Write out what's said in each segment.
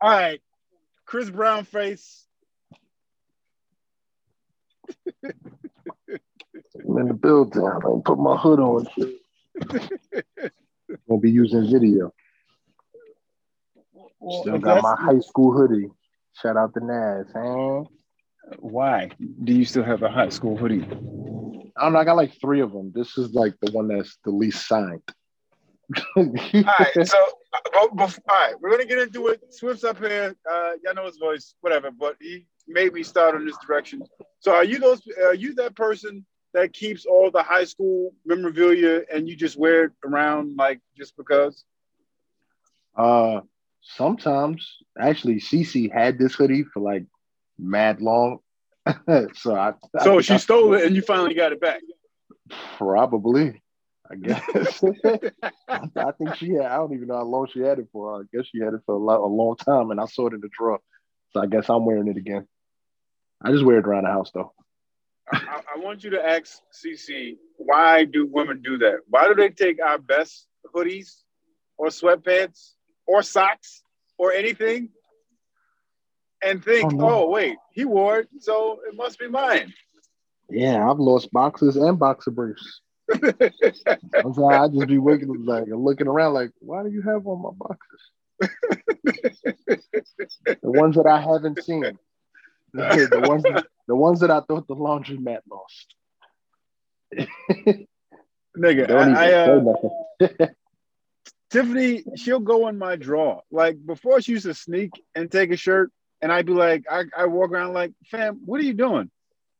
All right, Chris Brown face. I'm in the building. I'm gonna put my hood on. Gonna be using video. Well, Still got my high school hoodie. Shout out to Nas. Huh? Why do you still have a high school hoodie? I don't know. I got like three of them. This is like the one that's the least signed. All right, so uh, but, but, all right, we're gonna get into it. Swift's up here. Uh, y'all know his voice, whatever. But he made me start in this direction. So are you those? Are you that person that keeps all the high school memorabilia and you just wear it around like just because? Uh, sometimes actually, Cece had this hoodie for like mad long. so I, I So think she I- stole it and you finally got it back. Probably, I guess. I think she had. I don't even know how long she had it for. I guess she had it for a, lo- a long time, and I saw it in the drawer. So I guess I'm wearing it again. I just wear it around the house though. I, I- I want you to ask CC why do women do that? Why do they take our best hoodies or sweatpants or socks or anything and think, Oh, no. oh, wait, he wore it, so it must be mine. Yeah, I've lost boxes and boxer briefs. Sometimes I just be waking like looking around like, why do you have on my boxes? the ones that I haven't seen. the ones the ones that I thought the laundromat lost. Nigga, I, I, uh. Tiffany, she'll go in my drawer. Like before, she used to sneak and take a shirt, and I'd be like, I, I walk around like, fam, what are you doing?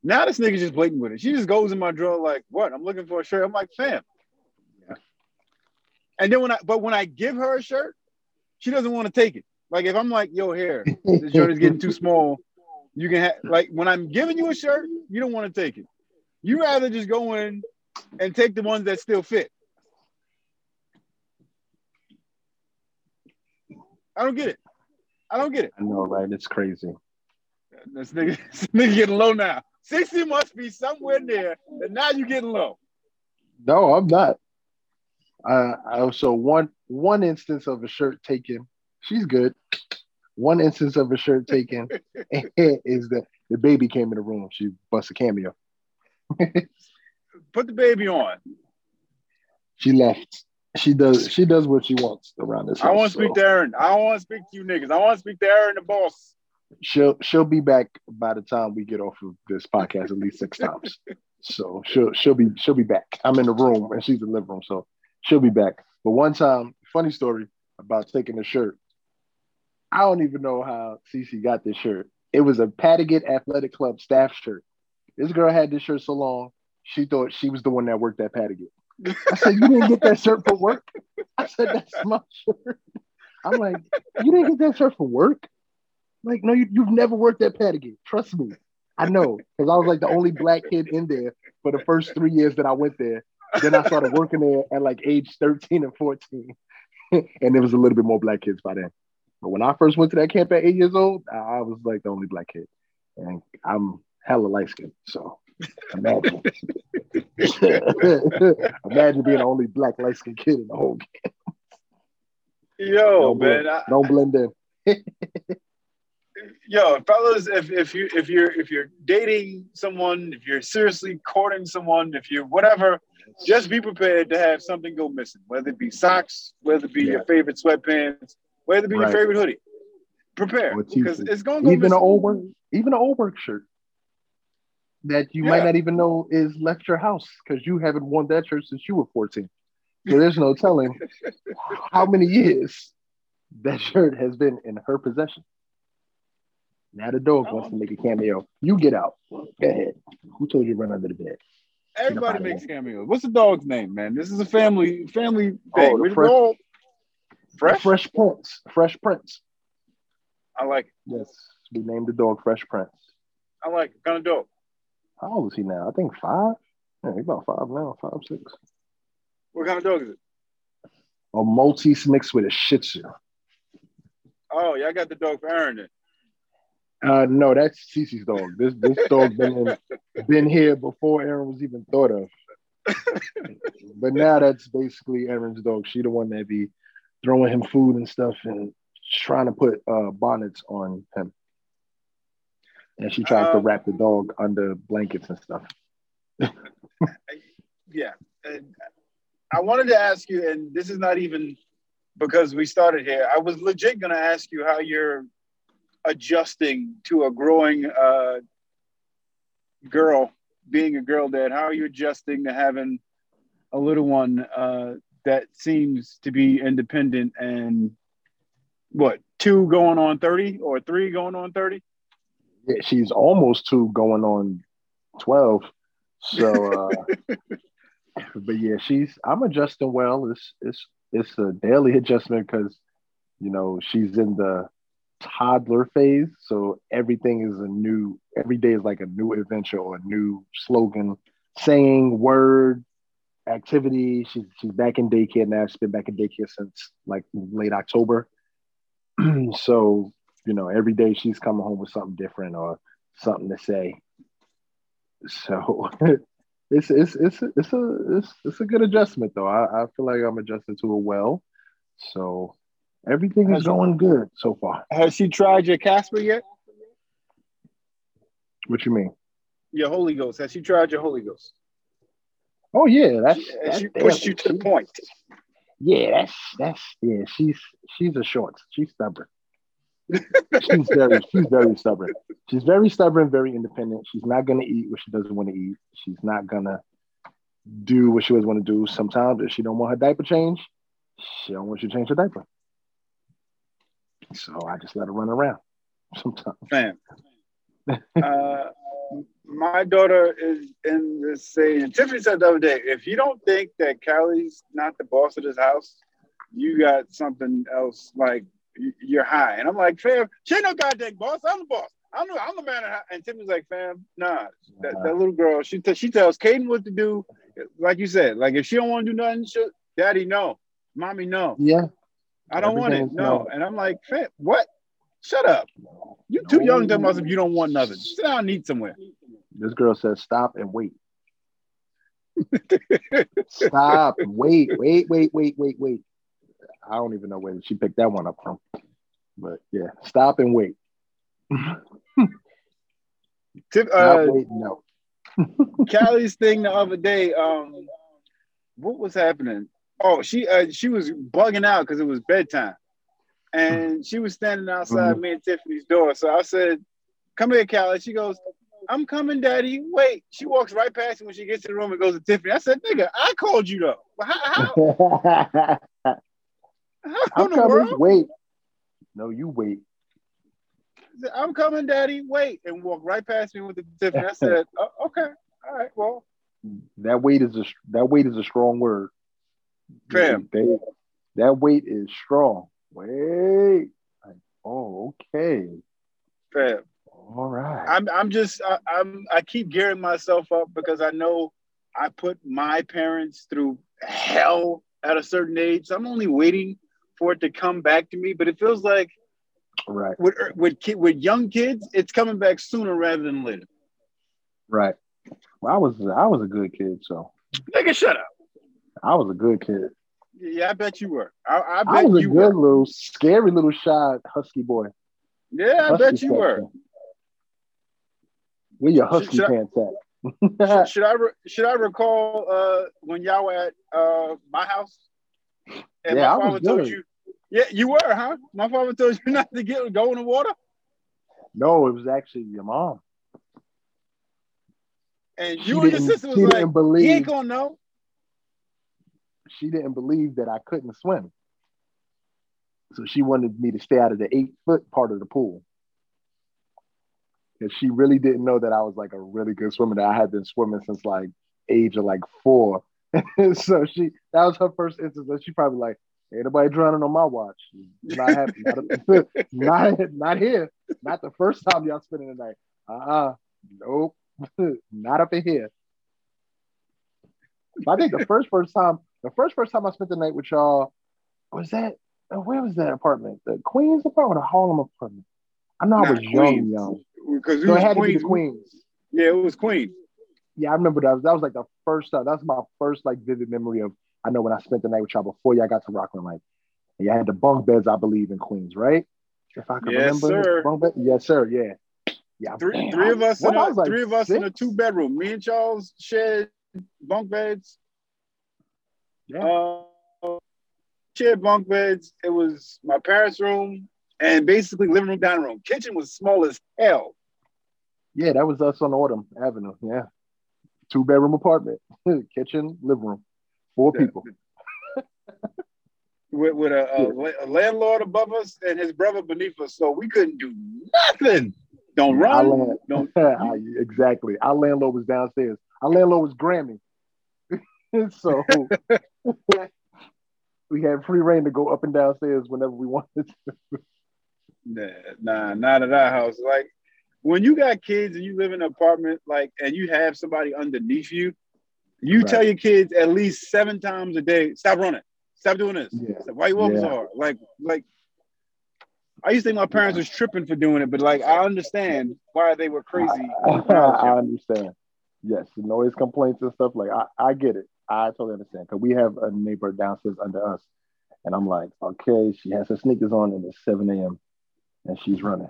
Now this nigga's just blatant with it. She just goes in my drawer like, what? I'm looking for a shirt. I'm like, fam. Yeah. And then when I, but when I give her a shirt, she doesn't want to take it. Like if I'm like, yo, here, this shirt is getting too small. You can have like when I'm giving you a shirt, you don't want to take it. You rather just go in and take the ones that still fit. I don't get it. I don't get it. I know, right? It's crazy. This nigga, this nigga getting low now. 60 must be somewhere near, and now you're getting low. No, I'm not. Uh, I also one one instance of a shirt taken. She's good. One instance of a shirt taken is that the baby came in the room. She bust a cameo. Put the baby on. She left. She does. She does what she wants around this. House, I want to speak so to Aaron. I want to speak to you niggas. I want to speak to Aaron, the boss. She'll she'll be back by the time we get off of this podcast at least six times. So she'll she'll be she'll be back. I'm in the room and she's in the living room, so she'll be back. But one time, funny story about taking a shirt. I don't even know how Cece got this shirt. It was a Patagate Athletic Club staff shirt. This girl had this shirt so long, she thought she was the one that worked at Patagate. I said, "You didn't get that shirt for work." I said, "That's my shirt." I'm like, "You didn't get that shirt for work?" Like, no, you, you've never worked at Patagate. Trust me. I know. Because I was like the only black kid in there for the first three years that I went there. Then I started working there at like age 13 and 14. and there was a little bit more black kids by then. But when I first went to that camp at eight years old, I was like the only black kid. And I'm hella light skinned. So imagine. imagine being the only black light skinned kid in the whole game. Yo, Don't blend- man. I, Don't blend in. yo, fellas, if if you if you're if you're dating someone, if you're seriously courting someone, if you're whatever, just be prepared to have something go missing, whether it be socks, whether it be your favorite sweatpants, whether it be Right. your favorite hoodie. Prepare because it's gonna go even an old work, even an old work shirt that you might not even know is left your house because you haven't worn that shirt since you were 14. So there's no telling how many years that shirt has been in her possession. Now the dog wants to make a cameo. You get out. Go ahead. Who told you to run under the bed? Everybody makes cameos. What's the dog's name, man? This is a family family oh, thing. Oh, the We're fresh- all fresh. Fresh Prince. Fresh Prince. I like it. Yes. We named the dog Fresh Prince. I like it. Kind of dope. How old is he now? I think five. Yeah, he's about five now, five, six. What kind of dog is it? A Maltese mixed with a Shih Tzu. Oh, yeah, I got the dog for Aaron. Then. Uh, no, that's Cece's dog. This this dog been in, been here before Aaron was even thought of. but now that's basically Aaron's dog. She the one that be throwing him food and stuff, and trying to put uh, bonnets on him, and she tries um, to wrap the dog under blankets and stuff. yeah, I wanted to ask you, and this is not even because we started here. I was legit going to ask you how you're adjusting to a growing uh, girl, being a girl dad. How are you adjusting to having a little one uh, that seems to be independent and what two going on 30 or three going on 30 yeah she's almost two going on 12 so uh but yeah she's i'm adjusting well it's it's it's a daily adjustment because you know she's in the toddler phase. So everything is a new every day is like a new adventure or a new slogan. Saying word activity. She's she's back in daycare now. She's been back in daycare since like late october. So you know every day she's coming home with something different or something to say. So it's it's it's it's a it's, it's a good adjustment though. I, I feel like i'm adjusting to it well. So everything is going good so far has she tried your casper yet what you mean your holy ghost has she tried your holy ghost oh yeah that's, she, that's she pushed you to the point yeah, that's that's yeah. She's she's a short. She's stubborn. she's very she's very stubborn. She's very stubborn, very independent. She's not gonna eat what she doesn't want to eat. She's not gonna do what she always want to do. Sometimes if she don't want her diaper change, she don't want you to change her diaper. So I just let her run around sometimes. Man. uh, my daughter is in the same. Tiffany said the other day, if you don't think that Callie's not the boss of this house, you got something else. Like you're high. And I'm like, fam, she ain't no goddamn boss. I'm the boss. I'm the, I'm the man. And Tiffany's like, fam, nah. That, that little girl, she t- she tells Caden what to do. Like you said, like if she don't want to do nothing, she, daddy, no. Mommy, no. Yeah. I don't want it. No. no. And I'm like, what? Shut up. You too young to tell if you don't want nothing. Sit down and eat somewhere. This girl says, stop and wait. stop, wait, wait, wait, wait, wait, wait. I don't even know where she picked that one up from. But yeah, stop and wait. Tip, uh, wait, no. Callie's thing the other day, um, what was happening? Oh, she uh, she was bugging out because it was bedtime and she was standing outside mm-hmm. me and Tiffany's door. So I said, "Come here, Callie." She goes, "I'm coming, Daddy." Wait. She walks right past me when she gets to the room and goes to Tiffany. I said, "Nigga, I called you though. How? how? how in the world? Wait. No, you wait. Said, I'm coming, Daddy. Wait, and walk right past me with the Tiffany. I said, oh, "Okay, all right. Well, that weight is a that weight is a strong word. Fam, they, that weight is strong. Wait. Like, oh, okay. Fam. All right. I'm I'm just I, I'm I keep gearing myself up because I know I put my parents through hell at a certain age. So I'm only waiting for it to come back to me, but it feels like right with with kid, with young kids, it's coming back sooner rather than later. Right. Well, I was I was a good kid, so nigga, shut up. I was a good kid. Yeah, I bet you were. I, I bet I was a good were. little, scary little shy husky boy. Yeah, I husky bet you were. Where your husky should, pants at? should, I re- should I recall uh, when y'all were at uh, my house? And yeah, my father told you. Yeah, you were, huh? My father told you not to get go in the water. No, it was actually your mom. And you and your sister was like, believe, "He ain't gonna know." She didn't believe that I couldn't swim. So she wanted me to stay out of the eight foot part of the pool. And she really didn't know that I was like a really good swimmer. That I had been swimming since like age of like four. so she that was her first instance. She probably like, ain't nobody drowning on my watch. Not happy. Not, not, not here. Not the first time y'all spending the night. Uh-uh. Nope. not up in here. I think the first first time the first first time I spent the night with y'all was that uh, where was that apartment? The Queens apartment or the Harlem apartment? I know I was Queens. young, young. Because so it had Queens. to be the Queens. Yeah, it was Queens. Yeah, I remember that. That was like the first time. That's my first like vivid memory of. I know when I spent the night with y'all before y'all got to Rockland. Like And you had the bunk beds, I believe, in Queens, right? If I can yes, remember. Sir. Bunk bed? Yes, sir. Yeah. Yeah. Three, three of us in a like three of us six? in a two bedroom. Me and Charles shared bunk beds. Yeah. Uh, shared bunk beds. It was my parents' room and basically living room, dining room. Kitchen was small as hell. Yeah, that was us on Autumn Avenue. Yeah. Two bedroom apartment, kitchen, living room, four people. with, with a, a, a, landlord above us and his brother beneath us. So we couldn't do nothing. Don't run. Land, don't. exactly. Our landlord was downstairs. Our landlord was Grammy. so we had free reign to go up and downstairs whenever we wanted to. Nah, nah, not at our house. Like when you got kids and you live in an apartment, like, and you have somebody underneath you, you right. tell your kids at least seven times a day, stop running, stop doing this. Yeah. Why you walking yeah. so hard? Like, like I used to think my parents was tripping for doing it, but like I understand why they were crazy. I, I understand. Yes, noise complaints and stuff. Like I, I get it. I totally understand because we have a neighbor downstairs under us, and I'm like, okay, she has her sneakers on, and it's 7 a.m. and she's running.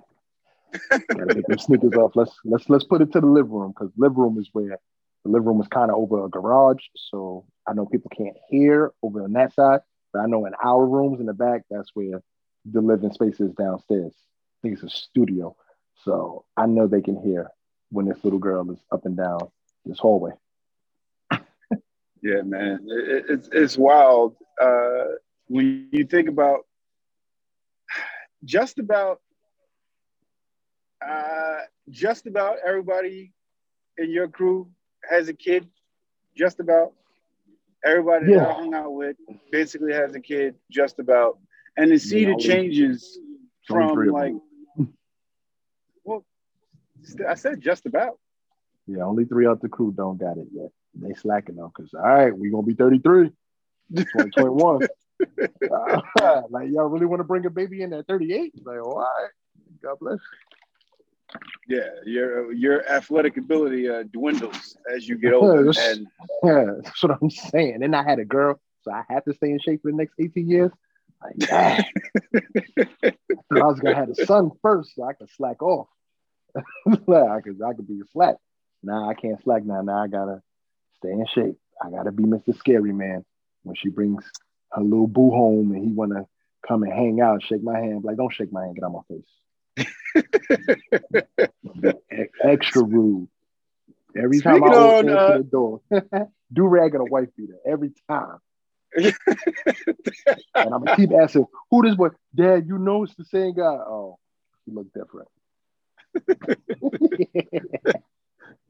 Gotta get them sneakers off. Let's let's let's put it to the living room because living room is where the living room is kind of over a garage, so I know people can't hear over on that side. But I know in our rooms in the back, that's where the living space is downstairs. I think it's a studio, so I know they can hear when this little girl is up and down this hallway. Yeah, man, it, it's it's wild uh, when you think about just about uh, just about everybody in your crew has a kid. Just about everybody yeah. that I hung out with basically has a kid. Just about, and to see the changes from like, well, I said just about. Yeah, only three out the crew don't got it yet. They slacking though, cause all right, we're gonna be thirty three. 2021. uh, like y'all really want to bring a baby in at 38? Like, all right, God bless. Yeah, your your athletic ability uh, dwindles as you get older. and yeah, that's what I'm saying. And I had a girl, so I had to stay in shape for the next 18 years. Like. I was gonna have a son first, so I could slack off. I could I could be slack. Now I can't slack now. Now I gotta stay in shape. I gotta be Mr. Scary Man when she brings her little boo home and he wanna come and hang out, shake my hand. Like, don't shake my hand, get on my face. Extra rude. Every Speaking time I open uh, the door, do rag and a wife beater every time. and I'm gonna keep asking, who this boy? Dad, you know it's the same guy. Oh, he look different.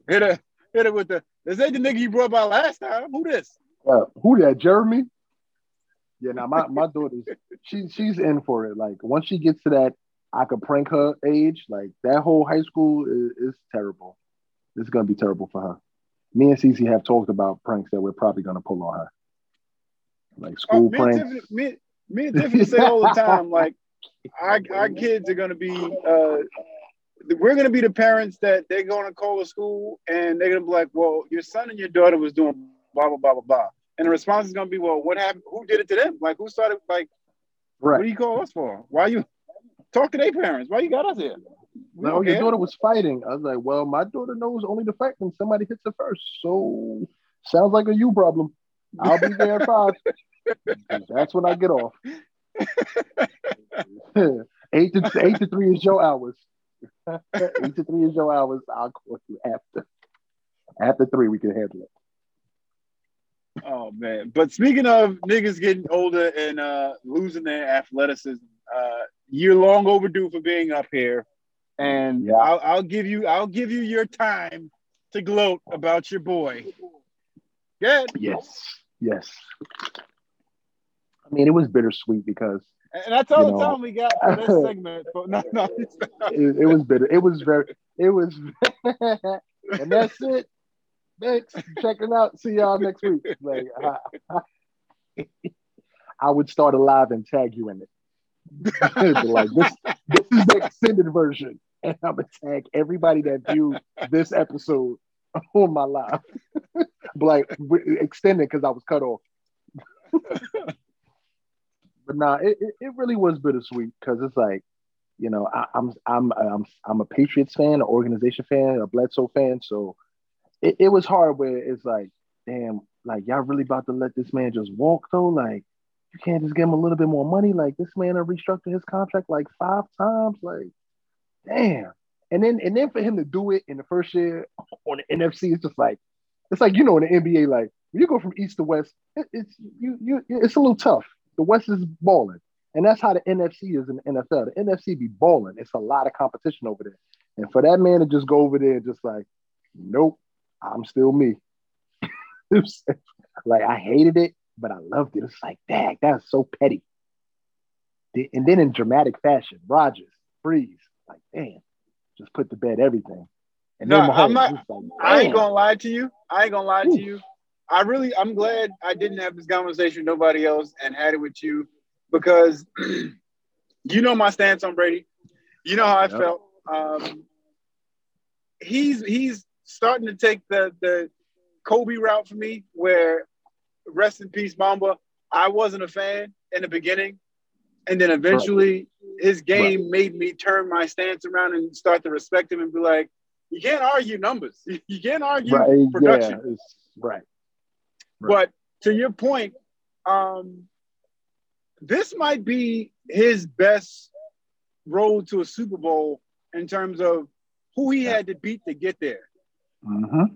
hit it, hit it with the. This ain't the nigga you brought by last time. Who this? Uh, who that? Jeremy. Yeah, now my my daughter's she she's in for it. Like once she gets to that I could prank her age. Like that whole high school is, is terrible. It's gonna be terrible for her. Me and Cece have talked about pranks that we're probably gonna pull on her. Like oh, school me pranks. And Tiffany, me, me and Tiffany say all the time, like our, our kids are gonna be uh, we're gonna be the parents that they're gonna call a school and they're gonna be like, Well, your son and your daughter was doing blah blah blah blah blah. And the response is gonna be, Well, what happened? Who did it to them? Like who started like right. what do you call us for? Why you Talk to their parents. Why you got us here? no, your daughter was fighting. I was like, well, my daughter knows only the fact when somebody hits her first. So sounds like a you problem. I'll be there at five. That's when I get off. eight to eight to three is your hours. eight to three is your hours. I'll call you after. After three, we can handle it. Oh man! But speaking of niggas getting older and uh, losing their athleticism, uh, you're long overdue for being up here, and yeah. I'll, I'll give you I'll give you your time to gloat about your boy. Good. Yes. Yes. I mean, it was bittersweet because. And that's all the know, time we got for this segment. But no, no, it, it was bitter. It was very. It was. and that's it. Thanks. Checking out. See y'all next week. Like, I, I, would start a live and tag you in it. like this, this is the extended version, and I'm gonna tag everybody that viewed this episode on my live. but like extended because I was cut off. But nah, it, it, it really was bittersweet because it's like, you know, I, I'm I'm I'm I'm a Patriots fan, an organization fan, a Bledsoe fan. So it, it was hard where it's like, damn, like y'all really about to let this man just walk though? Like you can't just give him a little bit more money. Like this man restructured his contract like five times. Like, damn. And then and then for him to do it in the first year on the NFC, it's just like it's like you know in the NBA, like when you go from east to west, it, it's you you it's a little tough. The West is balling. And that's how the NFC is in the NFL. The NFC be balling. It's a lot of competition over there. And for that man to just go over there and just like, nope, I'm still me. like I hated it, but I loved it. It's like, dang, that's so petty. And then in dramatic fashion, Rodgers, Brees, like, damn, just put to bed everything. And no, I'm not. Like, I ain't gonna lie to you. I ain't gonna lie Ooh. to you. I really, I'm glad I didn't have this conversation with nobody else and had it with you because you know my stance on Brady. You know how I yep. felt. Um, he's he's starting to take the the Kobe route for me, where rest in peace, Mamba. I wasn't a fan in the beginning, and then eventually right. his game right. made me turn my stance around and start to respect him and be like, you can't argue numbers, you can't argue right. production, yeah, right. But to your point, um, this might be his best road to a Super Bowl in terms of who he had to beat to get there. Mm-hmm.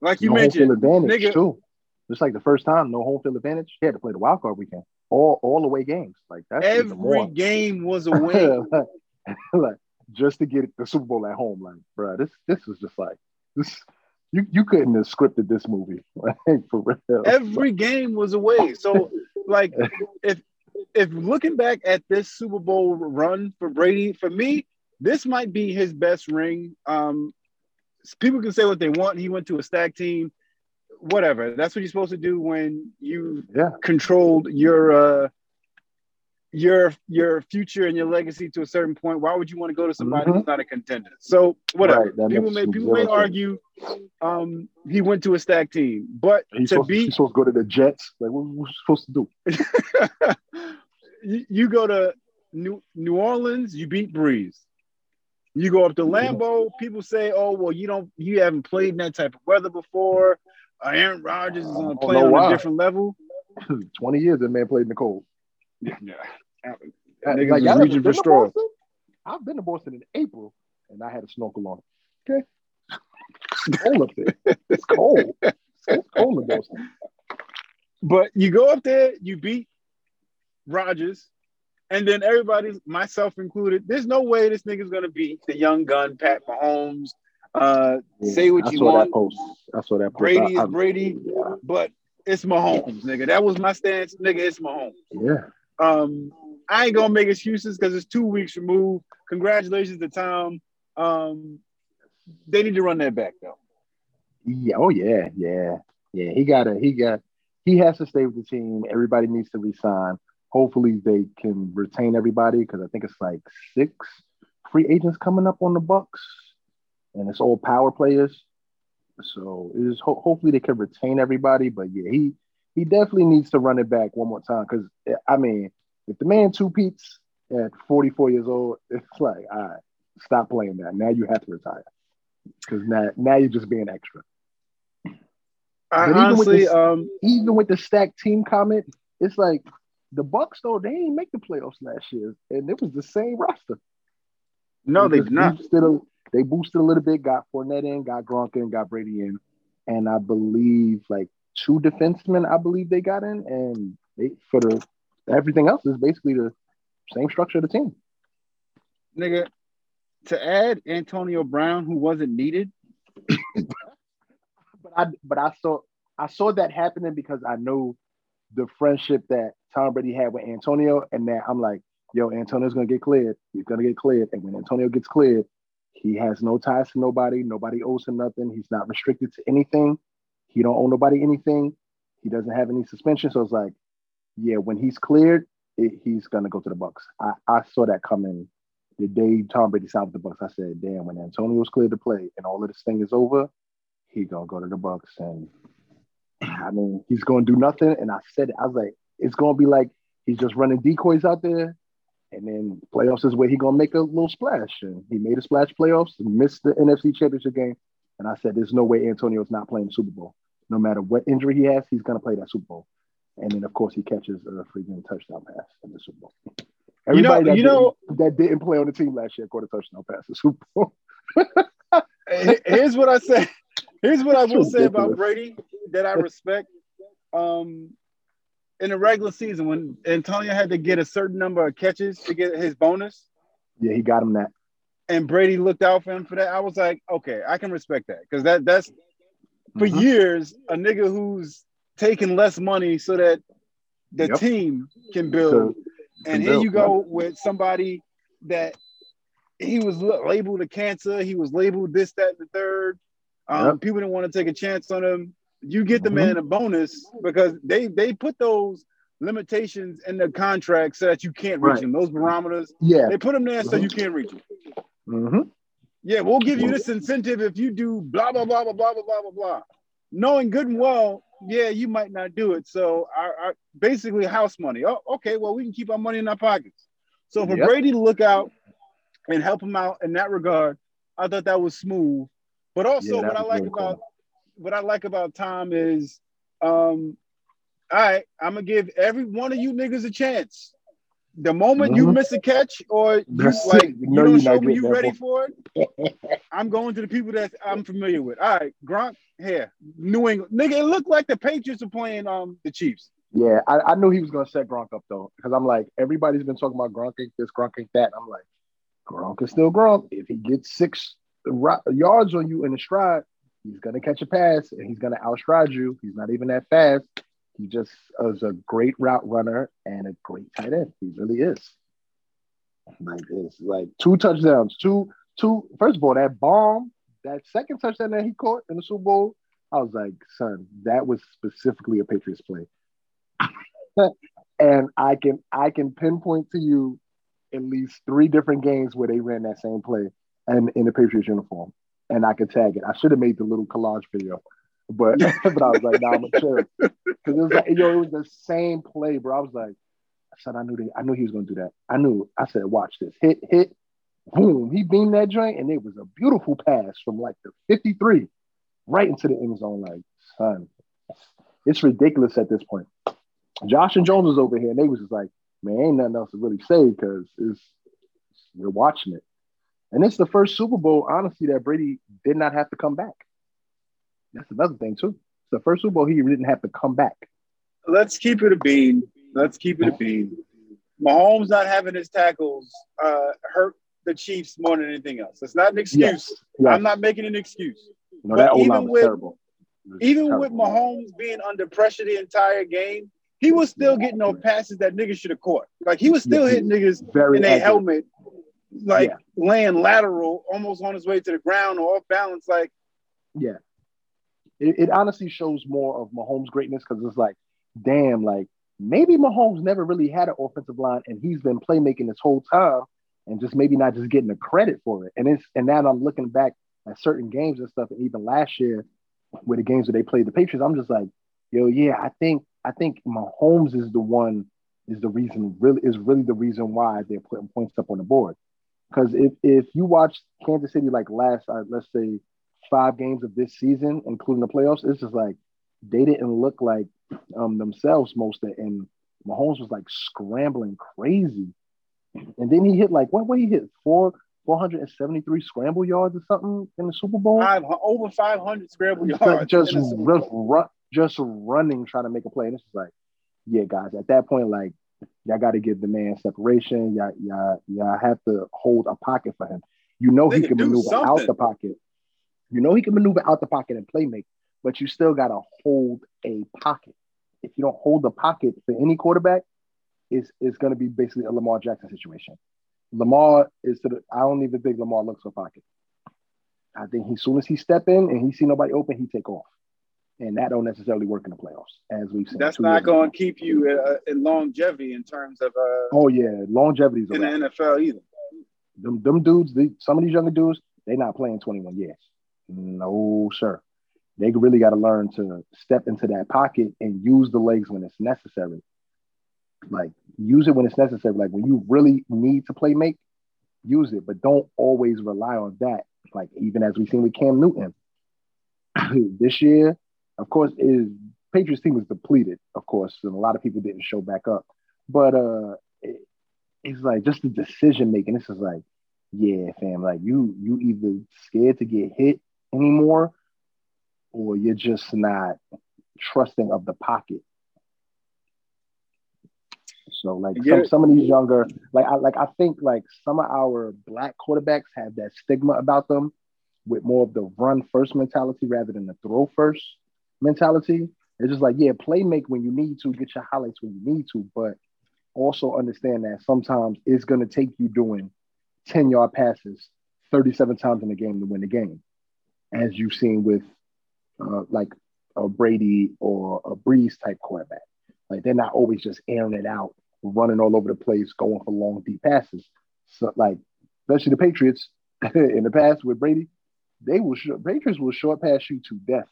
Like you no mentioned, advantage nigga, too. Just like the first time, no home field advantage. He had to play the wild card weekend, all all away games. Like that's every game was a win. like, like, just to get the Super Bowl at home, like, bro, this this was just like this. You you couldn't have scripted this movie, like for real. Every game was away. So like, if if looking back at this Super Bowl run for Brady, for me, this might be his best ring. Um, people can say what they want. He went to a stack team, whatever. That's what you're supposed to do when you yeah. controlled your uh, your your future and your legacy to a certain point. Why would you want to go to somebody mm-hmm. who's not a contender? So whatever. Right, people may people may argue um, he went to a stack team, but to supposed, be he's supposed to go to the Jets. Like what was supposed to do? you, you go to New New Orleans, you beat Brees. You go up to Lambeau, people say, "Oh, well, you don't, you haven't played in that type of weather before." Uh, Aaron Rodgers is going to play on why. a different level. Twenty years that man played in the cold. Yeah, niggas like, was reaching for straws. I've been to Boston in April, and I had a snorkel on. Okay, it's cold up there. It's cold. It's cold in Boston. But you go up there, you beat Rodgers, and then everybody, myself included, there's no way this nigga's gonna beat the young gun, Pat Mahomes. Uh, yeah, say what I you want. That post. I saw that post. Brady I, is Brady, yeah. but it's Mahomes, nigga. That was my stance, nigga. It's Mahomes. Yeah. Um, I ain't gonna make excuses because it's two weeks removed. Congratulations to Tom. Um, they need to run that back though. Yeah. Oh yeah. Yeah. Yeah. He got to. He got. He has to stay with the team. Everybody needs to resign hopefully they can retain everybody because I think it's like six free agents coming up on the Bucs, and it's all power players. So it is ho- hopefully they can retain everybody. But yeah, he he definitely needs to run it back one more time because I mean, if the man two peats at 44 years old, it's like, all right, stop playing that. Now you have to retire because now now you're just being extra. I, honestly, even with, the, um, even with the stacked team comment, it's like the Bucs though they didn't make the playoffs last year, and it was the same roster. No, they, did not. Boosted a, they boosted a little bit, got Fournette in, got Gronk in, got Brady in, and I believe like two defensemen. I believe they got in, and they for the everything else is basically the same structure of the team. Nigga, to add Antonio Brown, who wasn't needed. but I but I saw I saw that happening because I know the friendship that Tom Brady had with Antonio, and that I'm like, yo, Antonio's gonna get cleared. He's gonna get cleared, and when Antonio gets cleared, he has no ties to nobody. Nobody owes him nothing. He's not restricted to anything. He don't owe nobody anything. He doesn't have any suspension. So it's like, yeah, when he's cleared, it, he's gonna go to the Bucs. I, I saw that coming the day Tom Brady signed with the Bucs. I said, damn, when Antonio's cleared to play and all of this thing is over, he gonna go to the Bucs. And I mean, he's gonna do nothing. And I said, I was like, it's gonna be like he's just running decoys out there. And then playoffs is where he gonna make a little splash. And he made a splash playoffs, missed the NFC championship game. And I said, there's no way Antonio's not playing the Super Bowl. No matter what injury he has, he's gonna play that Super Bowl. And then of course he catches a freaking touchdown pass in the Super Bowl. Everybody you know, that, you know that didn't play on the team last year caught a touchdown pass in the Super Bowl. Here's what I say. Here's what I will say about Brady that I respect. Um, in the regular season, when Antonio had to get a certain number of catches to get his bonus. Yeah, he got him that. And Brady looked out for him for that. I was like, okay, I can respect that because that that's for mm-hmm. years a nigga who's taking less money so that the yep. team can build. So, and here build. you go with somebody that he was labeled a cancer. He was labeled this, that, and the third. Um, yep. People didn't want to take a chance on him. You get the mm-hmm. man a bonus because they they put those limitations in the contract so that you can't reach right. them. Those barometers, yeah, they put them there mm-hmm. so you can't reach them. Mm-hmm. Yeah, we'll give you this incentive if you do blah blah blah blah blah blah blah blah blah. Knowing good and well, yeah, you might not do it. So our, our basically house money. Oh, okay, well we can keep our money in our pockets. So for yep. Brady to look out and help him out in that regard, I thought that was smooth. But also, yeah, what I like really about cool what I like about Tom is, um, all right, I'm gonna give every one of you niggas a chance. The moment mm-hmm. you miss a catch or you like you, don't show me you ready for it, I'm going to the people that I'm familiar with. All right, Gronk here, New England, nigga. It looked like the Patriots are playing um the Chiefs. Yeah, I, I knew he was gonna set Gronk up though, because I'm like everybody's been talking about Gronk ain't this, Gronk ain't that. I'm like, Gronk is still Gronk. If he gets six yards on you in a stride, He's gonna catch a pass and he's gonna outstride you. He's not even that fast. He just is a great route runner and a great tight end. He really is. Like this, like two touchdowns, two, two. First of all, that bomb, that second touchdown that he caught in the Super Bowl, I was like, son, that was specifically a Patriots play. and I can I can pinpoint to you at least three different games where they ran that same play and in the Patriots uniform and I could tag it. I should have made the little collage video, but but I was like, nah, I'm gonna chill because it was like, yo, it was the same play, bro. I was like, I said, I knew that, I knew he was gonna do that. I knew. I said, watch this, hit, hit, boom. He beamed that joint, and it was a beautiful pass from like the 53 right into the end zone. Like, son, it's ridiculous at this point. Josh and Jones was over here, and they was just like, man, ain't nothing else to really say because it's we're watching it. And it's the first Super Bowl, honestly, that Brady did not have to come back. That's another thing, too. It's the first Super Bowl he didn't have to come back. Let's keep it a bean. Let's keep it a bean. Mahomes not having his tackles uh, hurt the Chiefs more than anything else. It's not an excuse. Yes. Yes. I'm not making an excuse. No, that even with, terrible. Even terrible. with Mahomes being under pressure the entire game, he was still getting those passes that niggas should have caught. Like he was still hitting niggas Very in a helmet like yeah. laying lateral, almost on his way to the ground or off balance. Like, yeah, it, it honestly shows more of Mahomes' greatness because it's like, damn, like maybe Mahomes never really had an offensive line and he's been playmaking this whole time and just maybe not just getting the credit for it. And it's and now I'm looking back at certain games and stuff, and even last year with the games that they played the Patriots, I'm just like, yo, yeah, I think I think Mahomes is the one is the reason really is really the reason why they're putting points up on the board. Because if if you watch Kansas City like last, uh, let's say five games of this season, including the playoffs, it's just like they didn't look like um, themselves most of. And Mahomes was like scrambling crazy. And then he hit like what? What he hit four 473 scramble yards or something in the Super Bowl. Five, over 500 scramble yards. Just run, just running, trying to make a play. And it's just like, yeah, guys. At that point, like Y'all got to give the man separation. Y'all, y'all, y'all have to hold a pocket for him. You know they he can maneuver something. out the pocket. You know he can maneuver out the pocket and play make, but you still got to hold a pocket. If you don't hold the pocket for any quarterback, it's, it's going to be basically a Lamar Jackson situation. Lamar is to the, I don't even think Lamar looks for pocket. I think he, as soon as he step in and he see nobody open, he take off and that don't necessarily work in the playoffs, as we've seen. That's not going to keep you uh, in longevity in terms of. Uh, oh yeah, longevity in the NFL either. Them, them dudes, they, some of these younger dudes, they're not playing 21 years. No, sir. They really got to learn to step into that pocket and use the legs when it's necessary. Like use it when it's necessary. Like when you really need to play make, use it, but don't always rely on that. Like even as we've seen with Cam Newton this year, of course, is Patriots team was depleted, of course, and a lot of people didn't show back up. But uh, it, it's like just the decision making. This is like, yeah, fam, like you you either scared to get hit anymore, or you're just not trusting of the pocket. So like some, some of these younger, like I like I think like some of our black quarterbacks have that stigma about them with more of the run first mentality rather than the throw first mentality. It's just like, yeah, play make when you need to, get your highlights when you need to, but also understand that sometimes it's gonna take you doing 10 yard passes 37 times in the game to win the game. As you've seen with uh, like a Brady or a Brees type quarterback. Like they're not always just airing it out, running all over the place, going for long deep passes. So like, especially the Patriots in the past with Brady, they will sh- Patriots will short pass you to death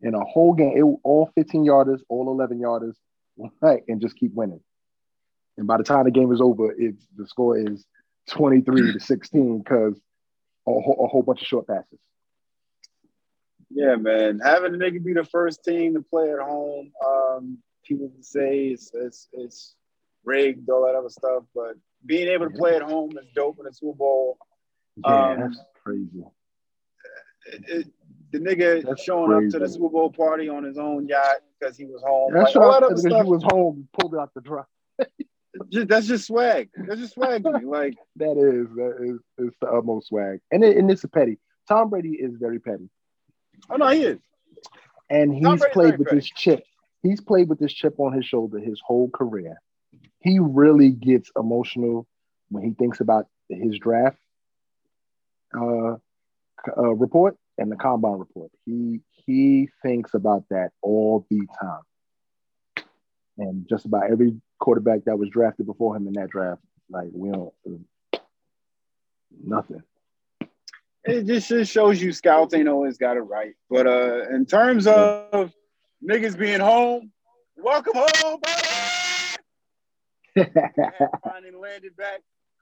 in a whole game. It all 15 yarders, all 11 yarders, right, and just keep winning. And by the time the game is over, it's the score is 23 to 16 because a, a whole bunch of short passes. Yeah, man. Having the nigga be the first team to play at home, um, people say it's, it's, it's rigged, all that other stuff, but being able to play at home is dope in the Super Bowl. Yeah, um, that's crazy. It, it, the nigga that's showing crazy. up to the Super Bowl party on his own yacht because he was home. That's like, right, because he was home, pulled out the just, that's just swag. That's just swag to me. Like that is that is it's the utmost swag, and it, and it's a petty. Tom Brady is very petty. Oh no, he is. And he's played with this chip. He's played with this chip on his shoulder his whole career. He really gets emotional when he thinks about his draft uh, uh, report and the combine report. He he thinks about that all the time. And just about every quarterback that was drafted before him in that draft, like we don't nothing it just, just shows you scouts ain't always got it right. But uh, in terms of niggas being home, welcome home, finally landed back.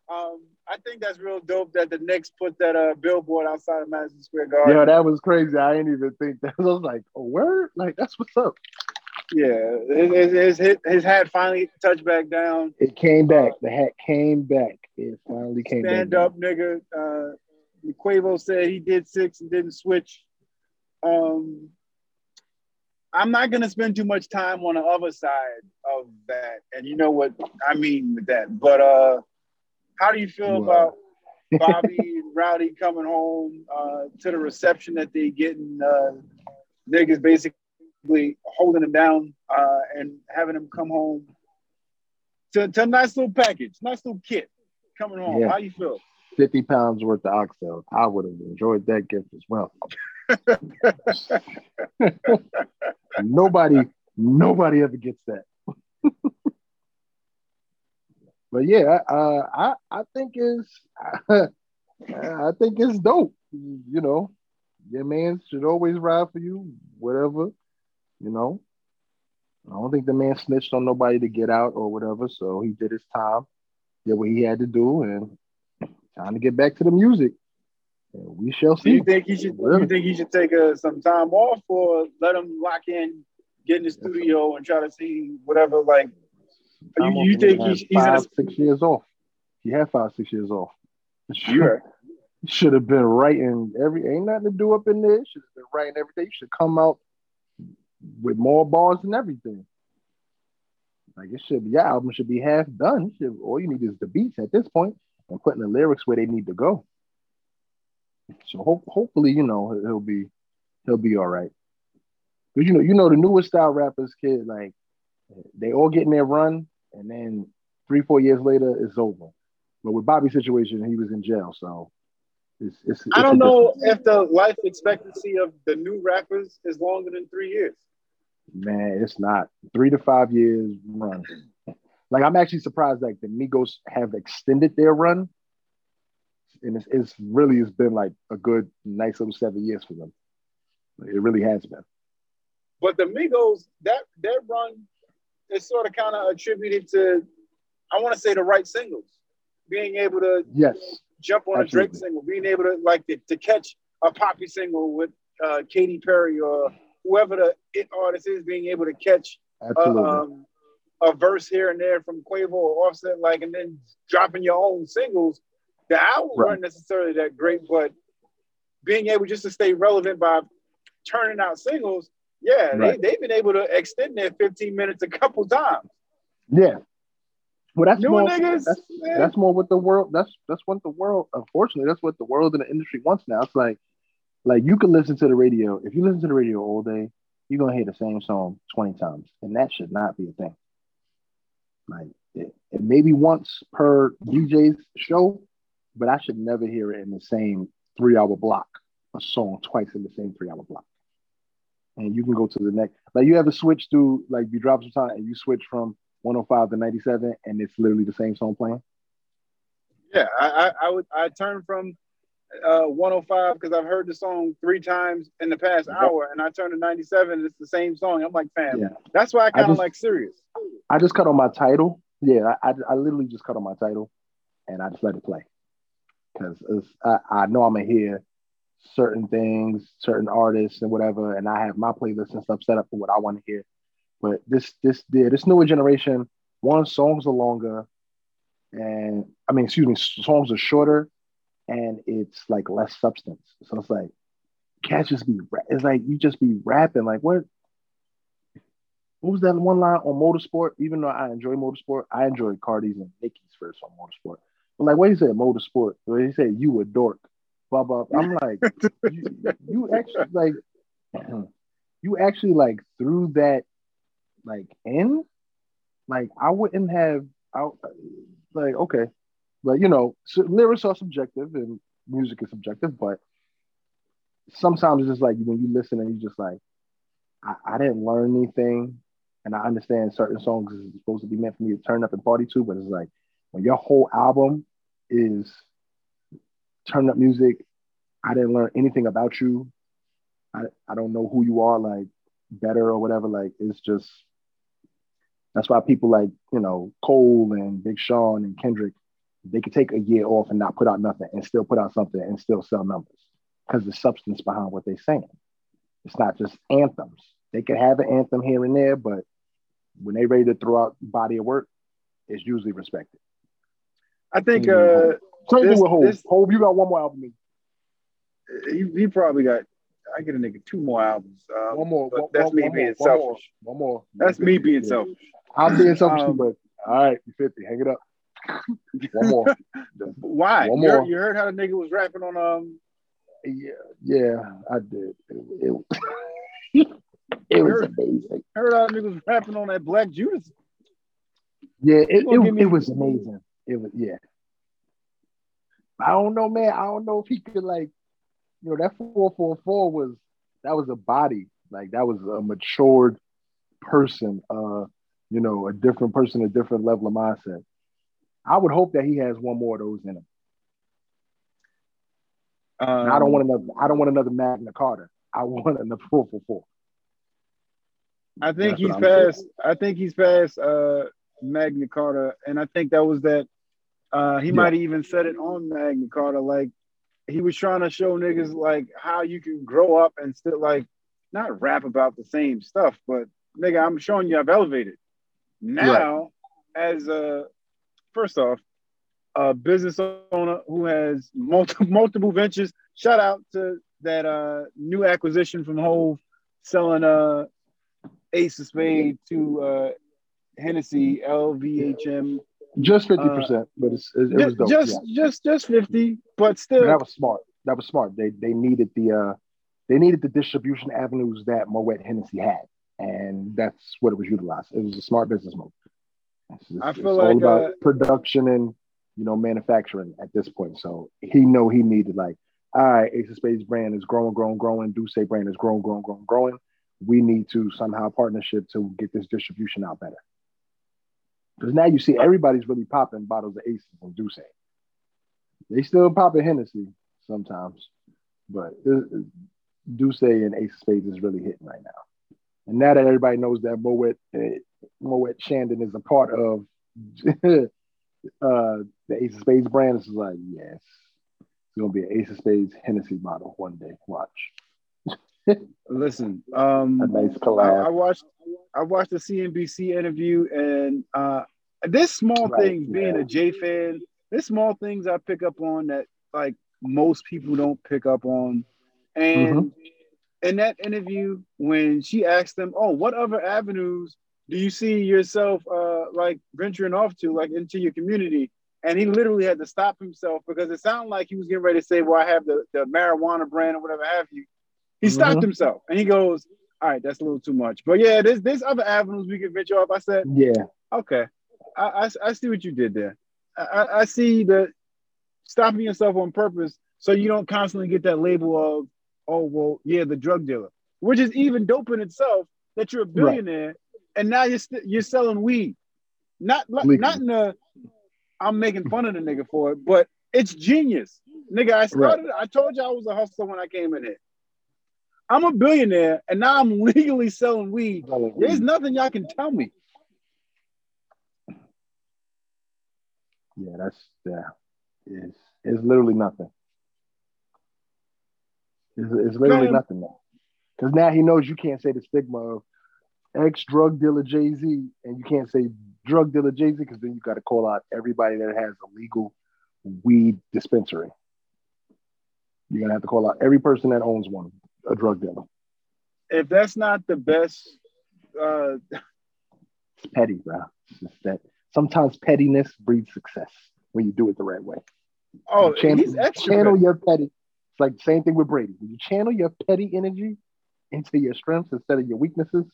Um, I think that's real dope that the Knicks put that uh, billboard outside of Madison Square Garden. Yeah, that was crazy. I didn't even think that. I was like, a word? Like, that's what's up. Yeah, his, his, his, his hat finally touched back down. It came back. The hat came back. It finally came Stand back. Stand up, down. nigga. Uh, Quavo said he did six and didn't switch. Um, I'm not gonna spend too much time on the other side of that, and you know what I mean with that. But uh, how do you feel about Bobby and Rowdy coming home uh, to the reception that they getting? Uh, niggas basically holding them down uh, and having them come home to, to a nice little package, nice little kit coming home. Yeah. How you feel? 50 pounds worth of oxtails. I would have enjoyed that gift as well. nobody, nobody ever gets that. but yeah, uh, I I think it's I think it's dope. You know, your man should always ride for you, whatever. You know, I don't think the man snitched on nobody to get out or whatever. So he did his time, did what he had to do, and time to get back to the music. And we shall see. Do you think he should? Really? You think he should take uh, some time off, or let him lock in, get in the studio, and try to see whatever? Like, you, you think he's, he's five, a, six years off? He had five, six years off. Sure. Should have been writing every. Ain't nothing to do up in there. Should have been writing everything. Should come out with more bars and everything. Like it should be. Your album should be half done. Should, all you need is the beats at this point and putting the lyrics where they need to go. So ho- hopefully, you know, he'll be he'll be all right. Because you know, you know the newest style rappers, kid, like they all getting their run, and then three, four years later, it's over. But with Bobby's situation, he was in jail, so it's. it's, it's I don't know if the life expectancy of the new rappers is longer than three years. Man, it's not three to five years run. Like I'm actually surprised like the Migos have extended their run. And it's, it's really has been like a good, nice little seven years for them. It really has been. But the Migos, that that run is sort of kind of attributed to, I want to say the right singles, being able to yes jump on Absolutely. a Drake single, being able to like to, to catch a poppy single with uh, Katy Perry or whoever the it artist is, being able to catch uh, um, a verse here and there from Quavo or Offset, like, and then dropping your own singles. The albums right. weren't necessarily that great, but being able just to stay relevant by turning out singles, yeah, right. they, they've been able to extend their 15 minutes a couple times. Yeah. Well, that's New more. Niggas, that's, that's, more what the world. That's that's what the world. Unfortunately, that's what the world and the industry wants now. It's like, like you can listen to the radio. If you listen to the radio all day, you're gonna hear the same song 20 times, and that should not be a thing. Like it, it maybe once per DJ's show, but I should never hear it in the same three hour block. A song twice in the same three hour block. And you can go to the next. Like you have ever switch to, like you drop some time and you switch from 105 to 97, and it's literally the same song playing. Yeah, I, I, I would I turn from uh, 105 because I've heard the song three times in the past hour, and I turn to 97 and it's the same song. I'm like, fam, yeah. that's why I kind of like Sirius. I just cut on my Tidal. Yeah, I, I, I, literally just cut on my Tidal, and I just let it play because I, I know I'm gonna hear certain things, certain artists and whatever, and I have my playlist and stuff set up for what I want to hear. But this this yeah, this newer generation, one songs are longer, and I mean, excuse me, songs are shorter, and it's like less substance. So it's like cats just be it's like you just be rapping like what what was that one line on motorsport? Even though I enjoy motorsport, I enjoy Cardi's and Nicki's first on motorsport. But like what he said, motorsport, where he said you a dork. Blah blah. I'm like, you, you actually like you actually like threw that like in. Like I wouldn't have I like okay. But you know, so lyrics are subjective and music is subjective, but sometimes it's just like when you listen and you just like, I, I didn't learn anything. And I understand certain songs is supposed to be meant for me to turn up and party to, but it's like when your whole album is turn up music, I didn't learn anything about you. I, I don't know who you are like better or whatever. Like it's just that's why people like, you know, Cole and Big Sean and Kendrick, they could take a year off and not put out nothing and still put out something and still sell numbers because the substance behind what they're saying. It's not just anthems. They could have an anthem here and there, but when they're ready to throw out body of work, it's usually respected. I think uh same thing with Hov. This, you got one more album. He, he probably got I get a nigga two more albums. Um, one more. One, that's one, me one being more, selfish. One more. That's me being yeah. selfish. I'm being selfish um, but all right, you 50. Hang it up. One more. Why? One more. You heard how the nigga was rapping on um. Yeah, yeah, I did. It, it, it was heard, amazing. Heard how niggas was rapping on that Black Judas. Yeah, it, it, it was amazing. It was yeah. I don't know, man. I don't know if he could like, you know, that four four four was that was a body, like that was a matured person, uh, you know, a different person, a different level of mindset. I would hope that he has one more of those in him. Um, I don't want another. I don't want another Magna Carta. I want another four four. I think That's he's past. Saying. I think he's past uh, Magna Carta, and I think that was that. Uh, he yeah. might even said it on Magna Carta, like he was trying to show niggas like how you can grow up and still like not rap about the same stuff, but nigga, I'm showing you I've elevated. Now, right. as a first off, a business owner who has multiple multiple ventures. Shout out to that uh, new acquisition from Hov, selling uh Ace of Spade to uh, Hennessy LVHM. Just fifty percent, uh, but it's, it, it was dope. Just yeah. just just fifty, but still. But that was smart. That was smart. They they needed the uh they needed the distribution avenues that Moet Hennessy had, and that's what it was utilized. It was a smart business move. It's, I feel it's like all about uh, production and you know manufacturing at this point. So he know he needed like, all right, Ace of Spades brand is growing, growing, growing. D'ussé brand is growing, growing, growing, growing we need to somehow partnership to get this distribution out better. Because now you see everybody's really popping bottles of Aces and D'ussé. They still popping Hennessy sometimes, but D'ussé and Ace of Spades is really hitting right now. And now that everybody knows that Moet, eh, Moet Chandon is a part of uh, the Ace of Spades brand. It's like, yes, it's gonna be an Ace of Spades Hennessy bottle one day. Watch. Listen, um, a nice collab. I, I, watched I watched the CNBC interview, and uh, there's small right, things. Yeah. Being a J fan, this small things I pick up on that like most people don't pick up on. And mm-hmm. in that interview, when she asked them, "Oh, what other avenues do you see yourself uh, like venturing off to, like into your community?" And he literally had to stop himself because it sounded like he was getting ready to say, "Well, I have the, the marijuana brand or whatever have you." He stopped mm-hmm. himself and he goes, "All right, that's a little too much." But yeah, there's there's other avenues we can venture off. I said, "Yeah, okay, I, I, I see what you did there. I, I see the stopping yourself on purpose so you don't constantly get that label of, oh well, yeah, the drug dealer, which is even dope in itself that you're a billionaire right. And now you're st- you're selling weed, not like, not in the I'm making fun of the nigga for it, but it's genius, nigga. I started. Right. I told you I was a hustler when I came in here. I'm a billionaire and now I'm legally selling weed. There's nothing y'all can tell me. Yeah, that's yeah. It's it's literally nothing. It's, it's literally Man. nothing now. Because now he knows you can't say the stigma of ex drug dealer Jay Z, and you can't say drug dealer Jay Z because then you got to call out everybody that has a legal weed dispensary. You're gonna have to call out every person that owns one a drug dealer. If that's not the best, uh... it's petty, bro. It's just that sometimes pettiness breeds success when you do it the right way. Oh, channel, he's extra channel your petty. It's like the same thing with Brady. When you channel your petty energy into your strengths instead of your weaknesses,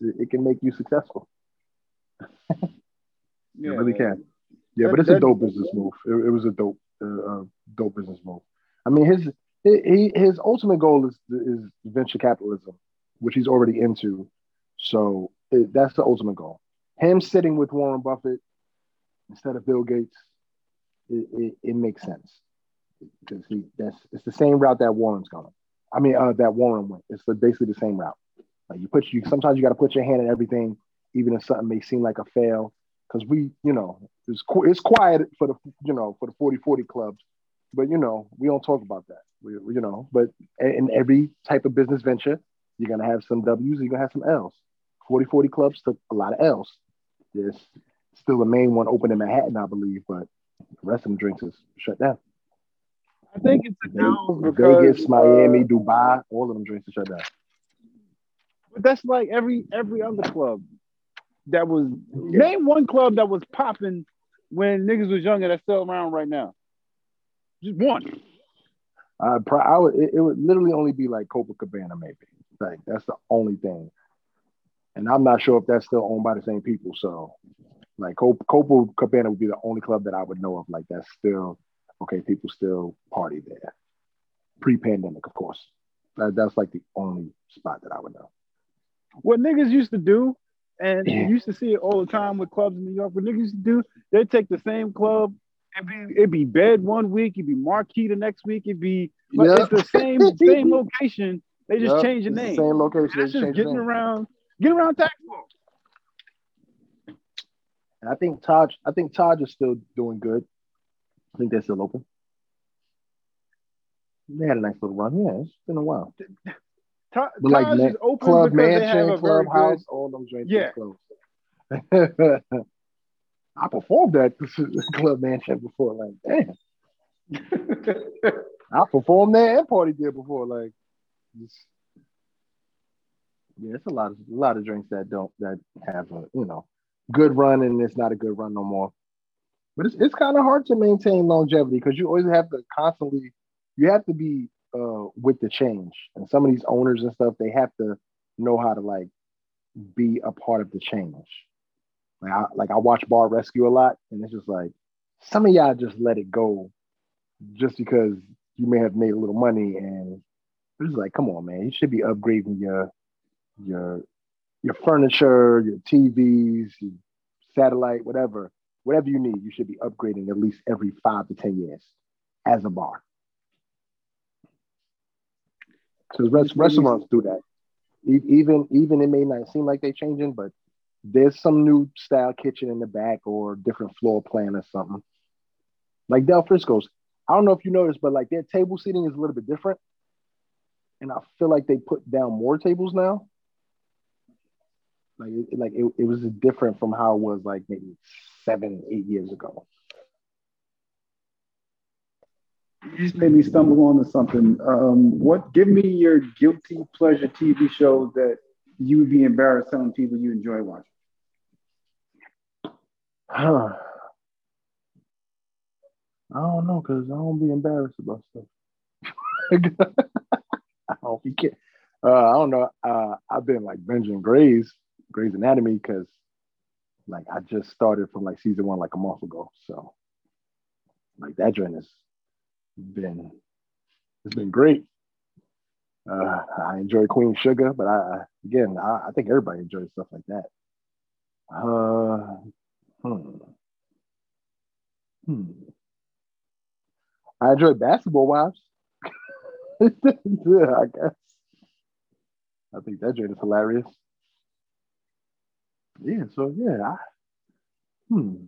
it can make you successful. yeah, it really can. Yeah, that, but it's that, a dope business move. It, it was a dope, uh, uh, dope business move. I mean, his he, his ultimate goal is is venture capitalism, which he's already into. So it, that's the ultimate goal. Him sitting with Warren Buffett instead of Bill Gates, it, it, it makes sense because he that's it's the same route that Warren's going. I mean, uh, that Warren went. It's the, basically the same route. Like you put you sometimes you got to put your hand in everything, even if something may seem like a fail. Because we, you know, it's it's quiet for the you know for the 40-40 clubs, but you know we don't talk about that. We, you know, but in every type of business venture, you're gonna have some W's, you're gonna have some L's. 40-40 clubs took a lot of L's. There's still the main one open in Manhattan, I believe, but the rest of them drinks is shut down. I think it's a because Vegas, Miami, uh, Dubai, all of them drinks are shut down. But that's like every every other club that was yeah. name one club that was popping when niggas was younger that's still around right now. Just one. Uh, I would, it, it, would literally only be like Copacabana, maybe. Like that's the only thing. And I'm not sure if that's still owned by the same people. So, like Copacabana would be the only club that I would know of. Like that's still okay. People still party there, pre-pandemic, of course. That, that's like the only spot that I would know. What niggas used to do, and you used to see it all the time with clubs in New York. What niggas used to do, they take the same club It'd be, it'd be bed one week, it'd be marquee the next week, it'd be yep. it's the same same location. They just yep. change the name. Same location. That's just getting around, getting around tax law. And I think Taj, I think Taj is still doing good. I think they're still open. They had a nice little run. Yeah, it's been a while. Taj, but like is open Club Mansion, Clubhouse, good... all them joints yeah. closed. I performed at Club Mansion before. Like, damn. I performed there and party there before. Like, just, yeah, it's a lot of a lot of drinks that don't that have a you know good run and it's not a good run no more. But it's it's kind of hard to maintain longevity because you always have to constantly you have to be uh, with the change. And some of these owners and stuff, they have to know how to like be a part of the change. Like I, like I watch Bar Rescue a lot, and it's just like some of y'all just let it go, just because you may have made a little money, and it's like, come on, man, you should be upgrading your your your furniture, your TVs, your satellite, whatever, whatever you need, you should be upgrading at least every five to ten years as a bar. Because rest, restaurants do that. Even even it may not seem like they're changing, but there's some new style kitchen in the back or different floor plan or something. Like Del Frisco's, I don't know if you noticed, but like their table seating is a little bit different. And I feel like they put down more tables now. Like it, like it, it was different from how it was like maybe seven, eight years ago. You just made me stumble onto something. Um, what? Give me your guilty pleasure TV show that you would be embarrassed telling people you enjoy watching. Huh. I don't know, cause I don't be embarrassed about stuff. I don't be kidding. Uh, I don't know. Uh, I've been like binging Grey's Grey's Anatomy because like I just started from like season one like a month ago. So like that joint has been it's been great. Uh, I enjoy Queen Sugar, but I again I, I think everybody enjoys stuff like that. Uh, hmm. Hmm. I enjoy Basketball Wives. yeah, I guess. I think that joint is hilarious. Yeah, so yeah, I, hmm.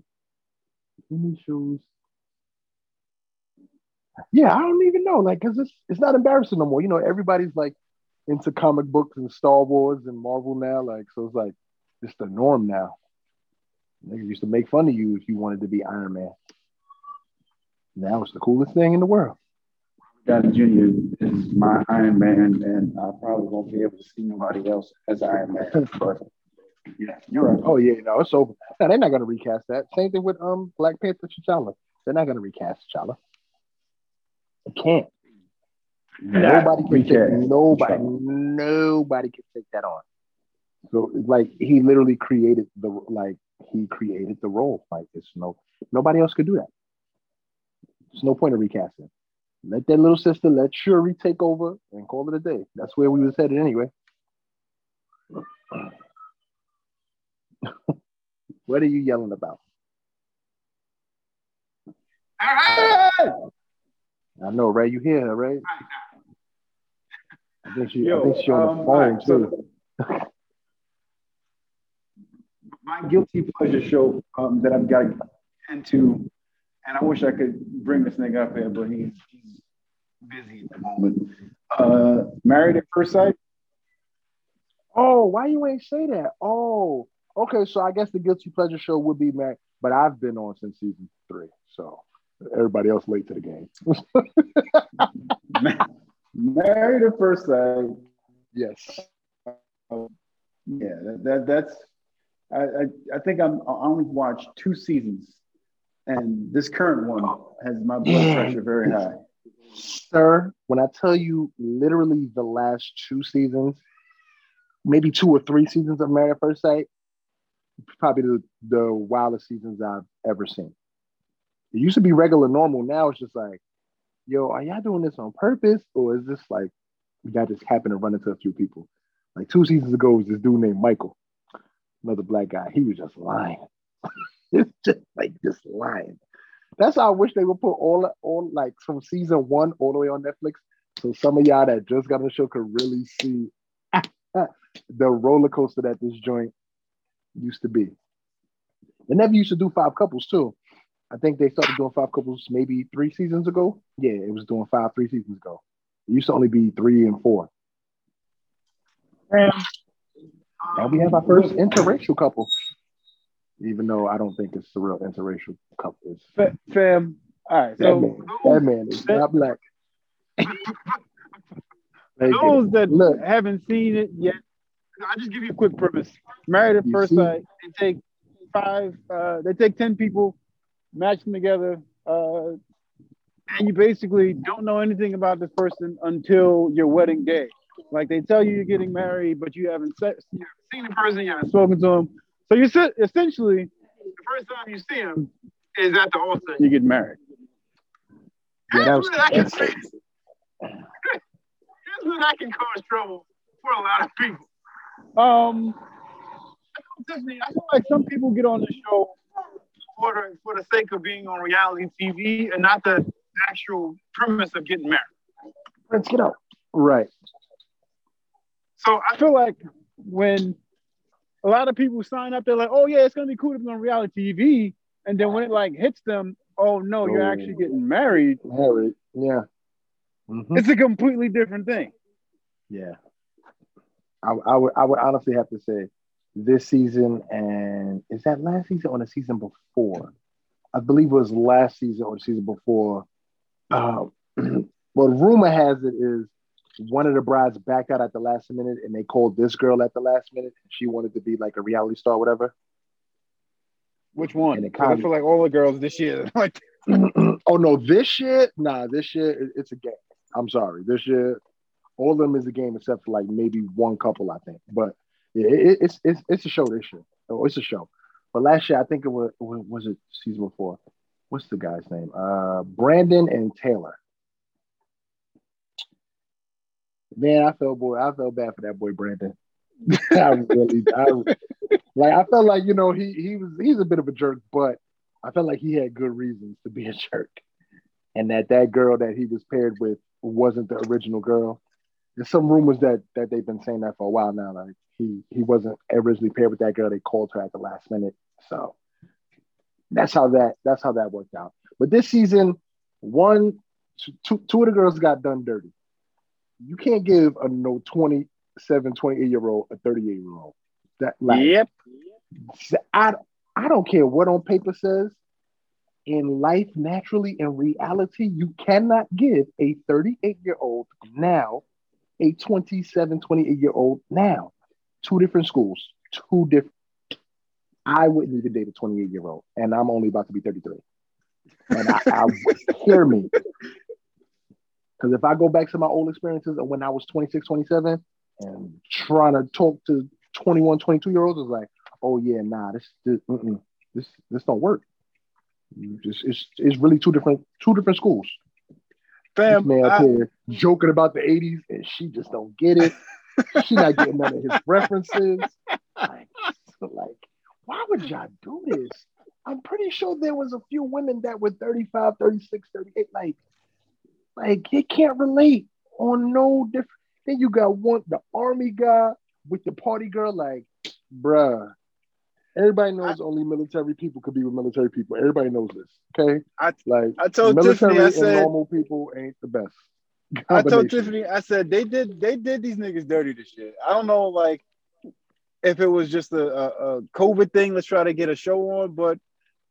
Any shows? Yeah, I don't even know, like, cause it's it's not embarrassing no more. You know, everybody's like into comic books and Star Wars and Marvel now, like, so it's like it's the norm now. They used to make fun of you if you wanted to be Iron Man. Now it's the coolest thing in the world. Downey Jr. is my Iron Man, and I probably won't be able to see nobody else as Iron Man. But yeah, you're right. Oh yeah, no, it's over. No, they're not gonna recast that. Same thing with um Black Panther T'Challa. They're not gonna recast T'Challa. They can't. nobody can recast. take nobody nobody can take that on. So like he literally created the like he created the role. Like it's no nobody else could do that. There's no point of recasting. Let that little sister, let Shuri take over and call it a day. That's where we was headed anyway. what are you yelling about? I know, Ray. You hear her, right? I think she. Yo, I think she on um, the phone right, too. So my guilty pleasure show um, that I've got into, and I wish I could bring this nigga up here, but he's, he's busy at the moment. Uh, Married at First Sight. Oh, why you ain't say that? Oh, okay. So I guess the guilty pleasure show would be Married, but I've been on since season three, so everybody else late to the game. Married at First Sight. Yes. Uh, yeah, that, that that's I, I, I think I'm I only watched two seasons, and this current one has my blood pressure very high. Sir, when I tell you literally the last two seasons, maybe two or three seasons of Married at First Sight, probably the, the wildest seasons I've ever seen. It used to be regular normal. Now it's just like, yo, are y'all doing this on purpose? Or is this like, y'all just happen to run into a few people? Like two seasons ago was this dude named Michael another black guy. He was just lying. it's just like just lying. That's how I wish they would put all all like from season one all the way on Netflix. So some of y'all that just got on the show could really see the roller coaster that this joint used to be. They never used to do five couples too. I think they started doing five couples maybe three seasons ago. Yeah, it was doing five three seasons ago. It used to only be three and four. And now we have our first interracial couple, even though I don't think it's a real interracial couple. It's, Fam, all right. That, so, man, that man is not black. those that Look. haven't seen it yet, I'll just give you a quick premise. Married at first sight, they take five, uh, they take 10 people, match them together, uh, and you basically don't know anything about this person until your wedding day. Like they tell you you're getting married, but you haven't se- you haven't seen the person, you haven't spoken to him. So you said essentially the first time you see him is at the altar you get married. Yeah, that was, I can say. Here's when I can cause trouble for a lot of people. Um, I feel like some people get on the show for the, for the sake of being on reality TV and not the actual premise of getting married. Let's get out. Right. So I feel like when a lot of people sign up. They're like, "Oh yeah, it's gonna be cool to be on reality TV," and then when it like hits them, "Oh no, you're actually getting married." Married, yeah. Mm-hmm. It's a completely different thing. Yeah, I, I would I would honestly have to say this season and is that last season or the season before? I believe it was last season or the season before. Uh, well, rumor has it is one of the brides backed out at the last minute and they called this girl at the last minute. She wanted to be like a reality star, whatever. Which one? And it kind of, I feel like all the girls this year. like, oh no, this year, nah, this year it's a game. I'm sorry, this year, all of them is a game except for like maybe one couple, I think. But yeah, it, it's it's it's a show this year. Oh, it's a show. But last year, I think it was was it season before. What's the guy's name? Uh, Brandon and Taylor. Man, I felt boy, I felt bad for that boy Brandon. I really, I, like I felt like you know he he was he's a bit of a jerk, but I felt like he had good reasons to be a jerk, and that that girl that he was paired with wasn't the original girl. There's some rumors that that they've been saying that for a while now. Like he he wasn't originally paired with that girl. They called her at the last minute, so that's how that that's how that worked out. But this season, one two two of the girls got done dirty you can't give a no 27, 28 year old a 38 year old. That like, yep. I I don't care what on paper says. In life, naturally, in reality, you cannot give a 38 year old now a 27, 28 year old now. Two different schools, two different. I wouldn't even date a 28 year old, and I'm only about to be 33. And I, I hear me. Because if I go back to my old experiences of when I was 26, 27 and trying to talk to 21, 22 year olds, it's like, oh yeah, nah, this this this, this don't work. Just it's it's really two different two different schools. Fam, this man up here joking about the 80s and she just don't get it. She not getting none of his references. Like, like, why would y'all do this? I'm pretty sure there was a few women that were 35, 36, 38. Like, like he can't relate on no different. Then you got one the army guy with the party girl. Like, bruh, everybody knows I, only military people could be with military people. Everybody knows this. Okay, I like I told military Tiffany, I said, normal people ain't the best. I told Tiffany, I said they did they did these niggas dirty this shit. I don't know, like if it was just a, a, a COVID thing. Let's try to get a show on, but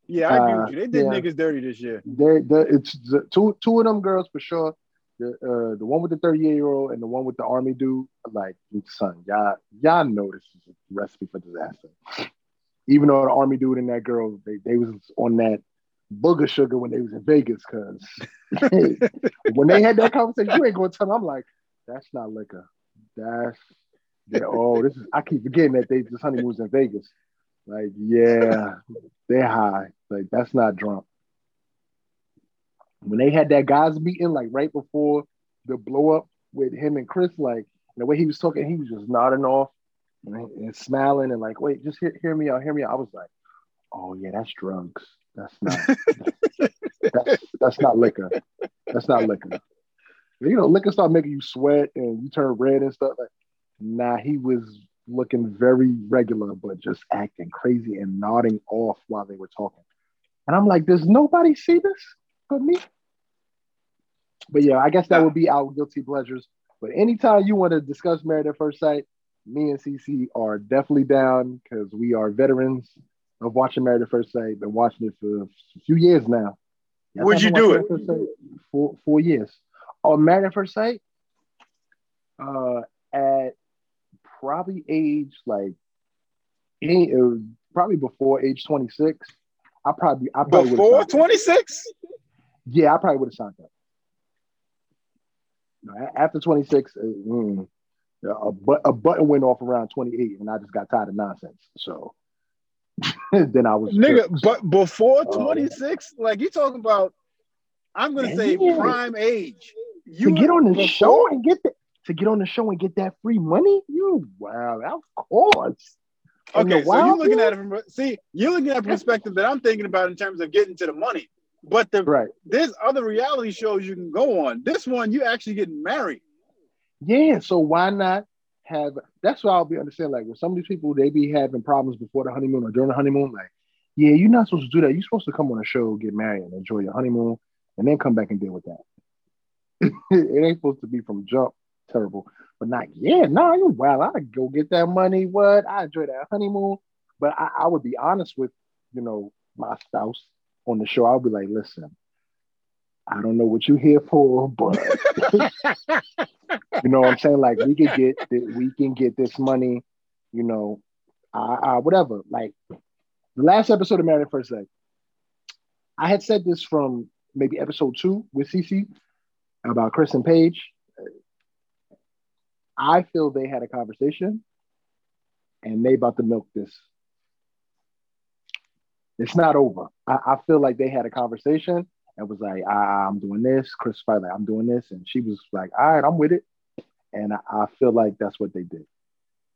yeah, I agree with you. They did uh, yeah. niggas dirty this year. They, they, it's the, two two of them girls for sure. The uh, the one with the 38 year old and the one with the army dude. Like, son, y'all y'all know this is a recipe for disaster. Even though the army dude and that girl, they, they was on that booger sugar when they was in Vegas, cause when they had that conversation, you ain't gonna tell them. I'm like, that's not liquor. That's yeah, oh, this is I keep forgetting that they this honeymoon was in Vegas. Like, yeah, they're high. Like, that's not drunk. When they had that guys meeting, like right before the blow up with him and Chris, like the way he was talking, he was just nodding off and, and smiling and like, wait, just hear, hear me out, hear me out. I was like, oh yeah, that's drugs. That's not that's, that's not liquor. That's not liquor. You know, liquor start making you sweat and you turn red and stuff. Like, nah, he was looking very regular, but just acting crazy and nodding off while they were talking. And I'm like, does nobody see this but me? But yeah, I guess that would be our guilty pleasures. But anytime you want to discuss Married at First Sight, me and CC are definitely down because we are veterans of watching Married at First Sight. Been watching it for a few years now. Would you do it? Four, four years. Oh, Married at First Sight, uh, at probably age like any, uh, probably before age 26. I probably I probably before 26. Yeah, I probably would have signed up. After 26, uh, mm, a, but, a button went off around 28, and I just got tired of nonsense. So then I was nigga. But before um, 26, like you talking about, I'm gonna say yeah. prime age. You to get on the before, show and get the, to get on the show and get that free money? You wow, of course. okay, so you're looking at it from see, you're looking at a perspective that I'm thinking about in terms of getting to the money. But the right there's other reality shows you can go on. This one, you actually getting married. Yeah, so why not have. That's why I'll be understand. Like with some of these people, they be having problems before the honeymoon or during the honeymoon. Like, yeah, you're not supposed to do that. You're supposed to come on a show, get married, and enjoy your honeymoon, and then come back and deal with that. it ain't supposed to be from jump terrible. But not, yeah, no, nah, you well, I go get that money. What I enjoy that honeymoon. But I, I would be honest with, you know, my spouse on the show. I'll be like, listen, I don't know what you're here for, but you know what I'm saying? Like we can get we can get this money, you know, uh, uh, whatever. Like the last episode of Married at First Sight, I had said this from maybe episode two with CC about Chris and Paige. I feel they had a conversation and they about to milk this. It's not over. I, I feel like they had a conversation and was like, ah, I'm doing this. Chris was like, I'm doing this. And she was like, all right, I'm with it. And I, I feel like that's what they did.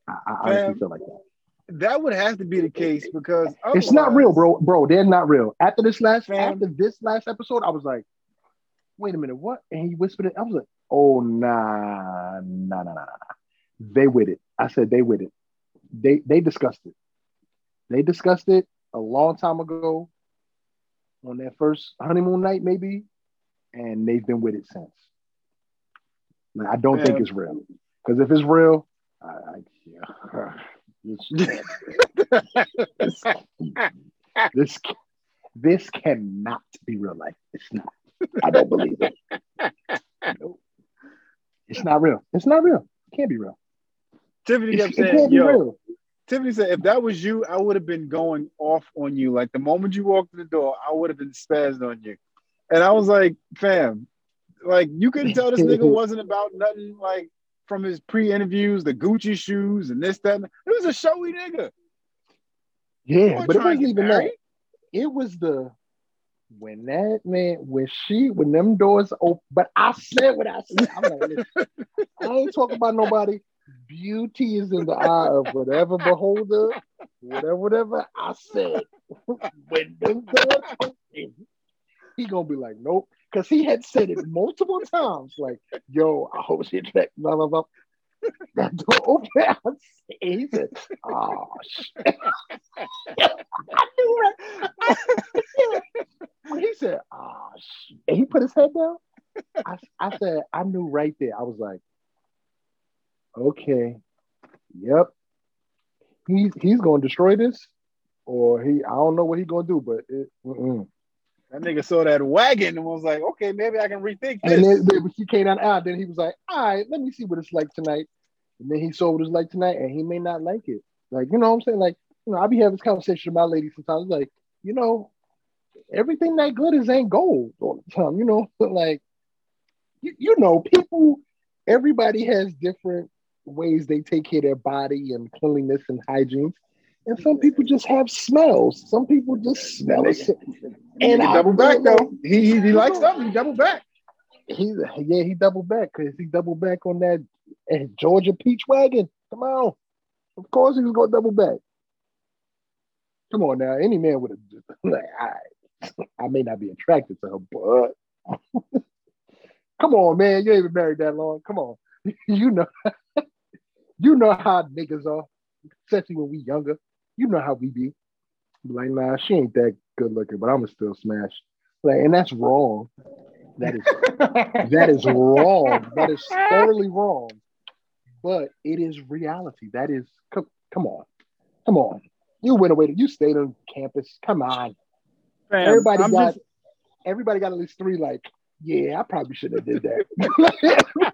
I, I honestly feel like that. That would have to be the case because it's not real, bro. Bro, they're not real. After this last fam, after this last episode, I was like, wait a minute, what? And he whispered it. I was like, oh nah, nah, nah, nah, nah. They with it. I said they with it. They they discussed it. They discussed it a long time ago on their first honeymoon night, maybe, and they've been with it since. I don't yeah. think it's real. Because if it's real, I, I yeah. this, this this cannot be real life. It's not. I don't believe it. Nope. It's not real. It's not real. It can't be real. Tiffany kept saying, "Yo, real. Tiffany said, if that was you, I would have been going off on you. Like the moment you walked in the door, I would have been spazzed on you. And I was like, fam, like you couldn't tell this nigga wasn't about nothing like from his pre-interviews, the Gucci shoes and this, that. It was a showy nigga. Yeah, but it wasn't even that. It was the when that man, when she, when them doors open, but I said what I said. I'm like, I ain't talking about nobody beauty is in the eye of whatever beholder, whatever, whatever I said. when them doors open, he gonna be like, nope. Because he had said it multiple times, like, yo, I hope she check, blah, blah, blah. That door open. He said, oh, shit. I knew it. When he said, oh, shit. And he put his head down. I, I said, I knew right there. I was like, okay, yep, he's he's gonna destroy this, or he I don't know what he's gonna do, but it, that nigga saw that wagon and was like, okay, maybe I can rethink this. And then, then he came out, out, then he was like, all right, let me see what it's like tonight. And then he saw what it's like tonight, and he may not like it. Like, you know what I'm saying? Like, you know, I be having this conversation with my lady sometimes, like, you know, everything that good is ain't gold all the time, you know, but like, you, you know, people, everybody has different ways they take care of their body and cleanliness and hygiene. And some people just have smells. Some people just smell it. And he double back though. He, he, he likes something. He double back. He yeah he double back because he double back on that uh, Georgia peach wagon. Come on, of course he was gonna double back. Come on now, any man would have just like I, I may not be attracted to her, but come on, man, you ain't even married that long. Come on, you know you know how niggas are, especially when we younger. You know how we be. Like, nah, she ain't that good looking, but I'ma still smash. Like, and that's wrong. That is that is wrong. That is totally wrong. But it is reality. That is come, come on. Come on. You went away. You stayed on campus. Come on. Everybody I'm got just... everybody got at least three, like, yeah, I probably should have did that.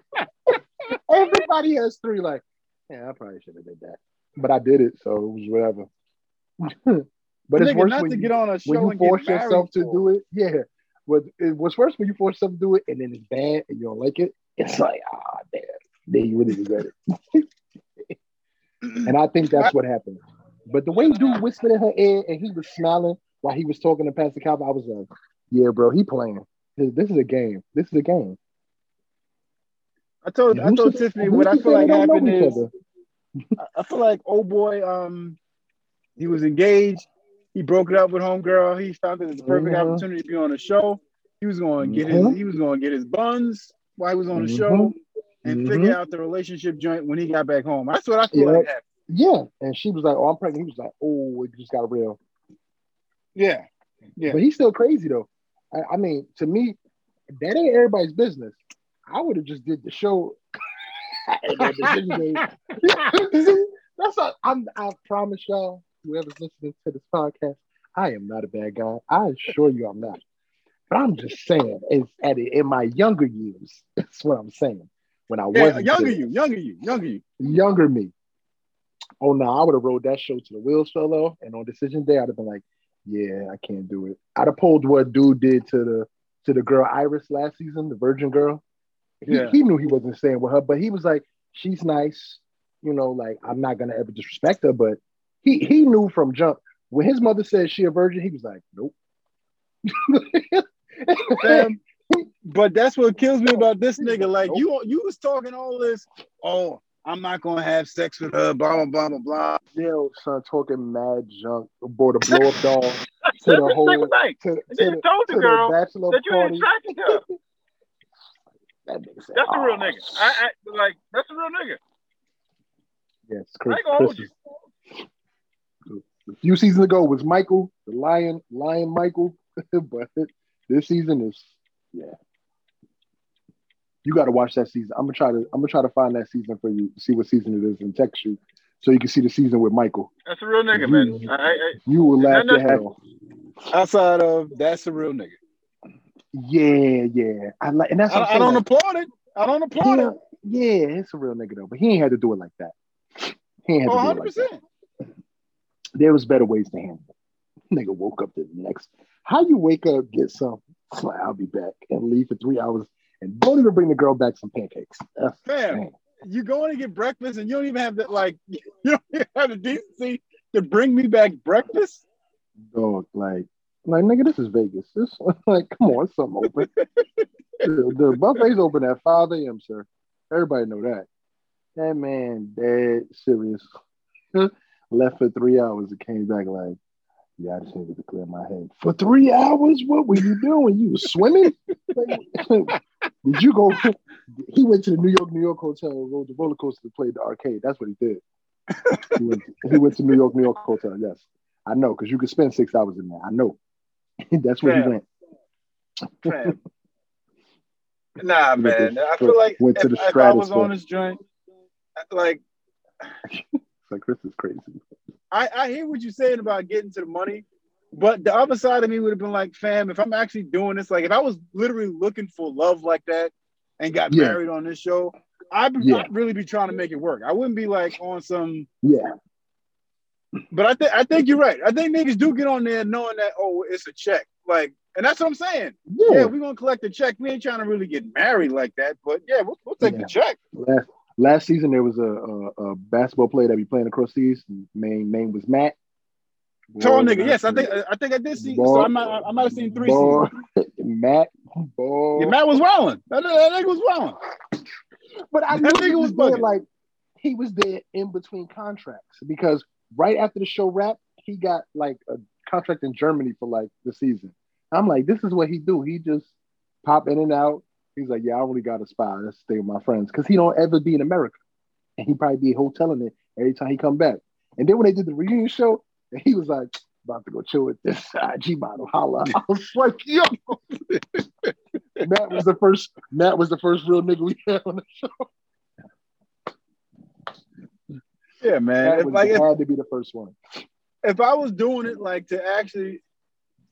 everybody has three, like, yeah, I probably should have did that, but I did it, so it was whatever. but it's worse when, you, when you force yourself to do it. Yeah, but it, what's worse when you force yourself to do it and then it's bad and you don't like it. It's like, ah, damn, then you really regret it. and I think that's what happened. But the way dude whispered in her ear and he was smiling while he was talking to Pastor Calvin, I was like, yeah, bro, he playing. This is a game. This is a game. I told I told Tiffany what I feel like happened is I feel like oh boy, um, he was engaged. He broke it up with homegirl. He found it was the perfect mm-hmm. opportunity to be on a show. He was going to get his he was going to get his buns while he was on the mm-hmm. show. and mm-hmm. figure out the relationship joint when he got back home. That's what I feel yeah. like happened. Yeah, and she was like, "Oh, I'm pregnant." He was like, "Oh, it just got real." Yeah, yeah. But he's still crazy though. I, I mean, to me, that ain't everybody's business. I would have just did the show. That's I'm, I promise y'all, whoever's listening to this podcast, I am not a bad guy. I assure you, I'm not. But I'm just saying, it's at it, in my younger years. That's what I'm saying. When I yeah, was younger you, younger you, younger you, younger me. Oh no, I would have rode that show to the wheels fell off, and on decision day, I'd have been like, "Yeah, I can't do it." I'd have pulled what dude did to the to the girl Iris last season, the Virgin girl. He, yeah. he knew he wasn't staying with her, but he was like, "She's nice, you know, like I'm not gonna ever disrespect her." But he he knew from jump when his mother said she a virgin, he was like, "Nope." um, but that's what kills me about this nigga. Like nope. you, you was talking all this. Oh, I'm not gonna have sex with her. Blah blah blah blah blah. Yeah, son, talking mad junk. Bought a blow up doll to the whole. To, to, to, you told the girl that you party. attracted her. that nigga said, that's oh, a real oh. nigga. I, I like that's a real nigga. Yes, Chris, Chris, a few seasons ago was Michael, the lion, lion Michael, but this season is yeah. You got to watch that season. I'm gonna try to I'm gonna try to find that season for you. See what season it is and text you so you can see the season with Michael. That's a real nigga, you, man. I, I, you will laugh your head off. Outside of that's a real nigga. Yeah, yeah. I like, and that's I, I don't like, applaud it. I don't applaud it. Yeah, it's a real nigga though, but he ain't had to do it like that. He ain't had oh, to do 100%. it like that oh, there was better ways to handle it. Nigga woke up the next. How you wake up, get some, I'll be back, and leave for three hours, and don't even bring the girl back some pancakes. Fam, you going to get breakfast, and you don't even have that, like, you don't even have the decency to bring me back breakfast. Dog, like, like nigga, this is Vegas. This like, come on, something open. the, the buffet's open at 5 a.m., sir. Everybody know that. That man dead serious left for three hours and came back like, yeah, I just needed to clear my head. For three hours? What were you doing? You were swimming? did you go? He went to the New York, New York hotel, rode the roller coaster, played the arcade. That's what he did. He went, to, he went to New York, New York hotel. Yes, I know, because you could spend six hours in there. I know. That's where he went. Nah, man. I feel like went to the if, if I was on this joint, like like Chris is crazy. I, I hear what you're saying about getting to the money, but the other side of me would have been like, fam, if I'm actually doing this, like if I was literally looking for love like that and got yeah. married on this show, I'd, yeah. I'd really be trying to make it work. I wouldn't be like on some yeah. But I think I think you're right. I think niggas do get on there knowing that oh it's a check, like, and that's what I'm saying. Yeah, yeah we're gonna collect the check. We ain't trying to really get married like that, but yeah, we'll, we'll take yeah. the check. Last, last season there was a, a, a basketball player that be playing across seas. Main name was Matt. Tall nigga, yes, I think I think I did see. Ball, so I might I might have seen three ball, seasons. Matt, ball. Yeah, Matt was wilding. That, that nigga was wilding. But I that knew he was there, like he was there in between contracts because right after the show wrapped, he got like a contract in Germany for like the season. I'm like, this is what he do. He just pop in and out, He's like, yeah, I only got a spot. Let's stay with my friends because he don't ever be in America, and he probably be hoteling it every time he come back. And then when they did the reunion show, and he was like, about to go chill with this IG model. Holla. I was like, yo. Matt was the first. Matt was the first real nigga we had on the show. Yeah, man. If, was, like, had to be the first one. If I was doing it like to actually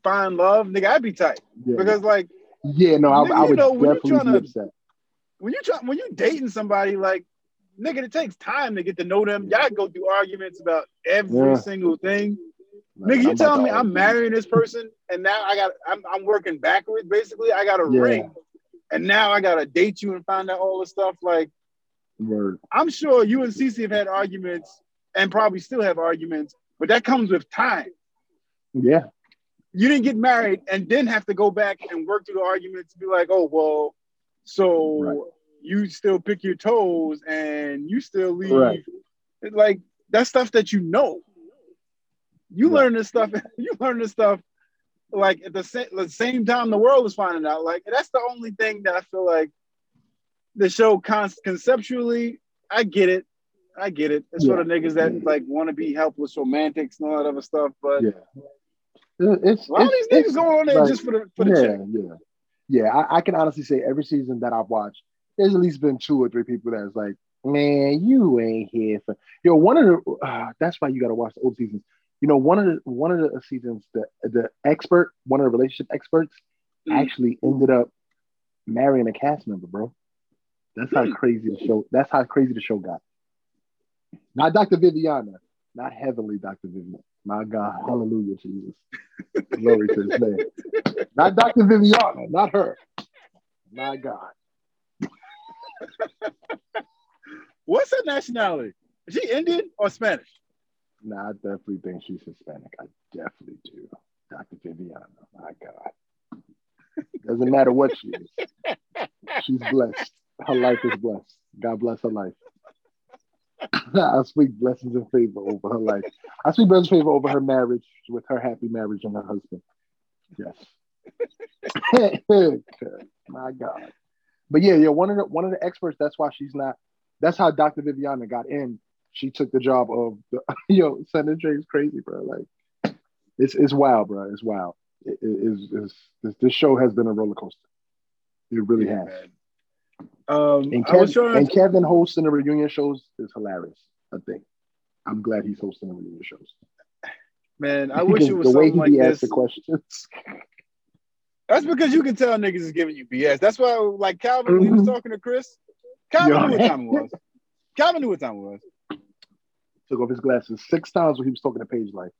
find love, nigga, I'd be tight. Yeah. Because like yeah, no, I, I would know, definitely be to, upset. When you try, when you dating somebody, like nigga, it takes time to get to know them. Y'all go through arguments about every yeah. single thing. Like, nigga, you telling me I'm marrying this person and now I got I'm, I'm working backwards. Basically, I got a yeah. ring, and now I got to date you and find out all the stuff. Like, Word. I'm sure you and Cece have had arguments and probably still have arguments, but that comes with time. Yeah, you didn't get married and then have to go back and work through the argument to be like, oh well, so right. you still pick your toes and you still leave. Right. Like that's stuff that you know. You right. learn this stuff. You learn this stuff like at the same, the same time the world is finding out. Like that's the only thing that I feel like the show con- conceptually, I get it. I get it. It's yeah. for the niggas that like want to be helpless romantics and all that other stuff. But yeah, it's a lot of these niggas going on there like, just for the for the yeah, check. Yeah, yeah. I, I, can honestly say every season that I've watched, there's at least been two or three people that's like, man, you ain't here for yo. One of the uh, that's why you got to watch the old seasons. You know, one of the one of the seasons, the the expert, one of the relationship experts, mm. actually ended up marrying a cast member, bro. That's how hmm. crazy the show. That's how crazy the show got. Not Dr. Viviana, not heavily Dr. Viviana. My God, hallelujah, Jesus. Glory to his name. Not Dr. Viviana, not her. My God. What's her nationality? Is she Indian or Spanish? Nah, I definitely think she's Hispanic. I definitely do. Dr. Viviana, my God. Doesn't matter what she is. She's blessed. Her life is blessed. God bless her life. I speak blessings and favor over her life. I speak blessings and favor over her marriage with her happy marriage and her husband. Yes. My God. But yeah, yeah, one of the one of the experts, that's why she's not that's how Dr. Viviana got in. She took the job of the yo, Senator James crazy, bro. Like it's it's wild, bro. It's wild. It, it, it's, it's, this show has been a roller coaster. It really yeah, has. Man. Um, and, Kev, and Kevin hosting the reunion shows is hilarious. I think. I'm glad he's hosting the reunion shows. Man, I wish it was the way he like asked the questions. That's because you can tell niggas is giving you BS. That's why, like Calvin, mm-hmm. he was talking to Chris. Calvin Yo. knew what time it was. Calvin knew what time it was. Took off his glasses six times when he was talking to Paige. Like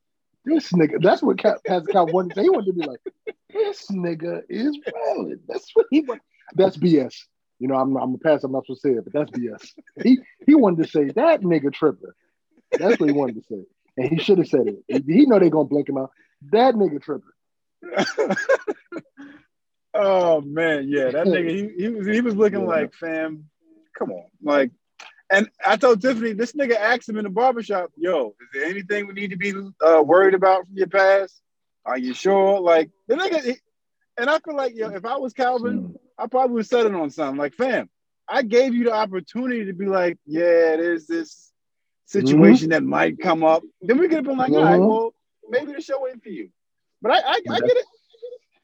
this nigga. That's what Cal, Pastor Cal wanted. He wanted to be like, this nigga is valid. That's what he want. That's BS. You know, I'm I'm a pass. I'm not supposed to say it, but that's BS. He he wanted to say that nigga tripping. That's what he wanted to say, and he should have said it. He know they gonna blink him out. That nigga tripping. oh man, yeah, that nigga. He, he was he was looking yeah. like, fam, come on, like. And I told Tiffany, this nigga asked him in the barbershop, yo, is there anything we need to be uh, worried about from your past? Are you sure? Like the nigga, he, and I feel like yo, if I was Calvin, I probably would set it on something like, fam, I gave you the opportunity to be like, yeah, there's this situation mm-hmm. that might come up. Then we could have been like, mm-hmm. all right, mm-hmm. well, maybe the show ain't for you. But I, I, I get it.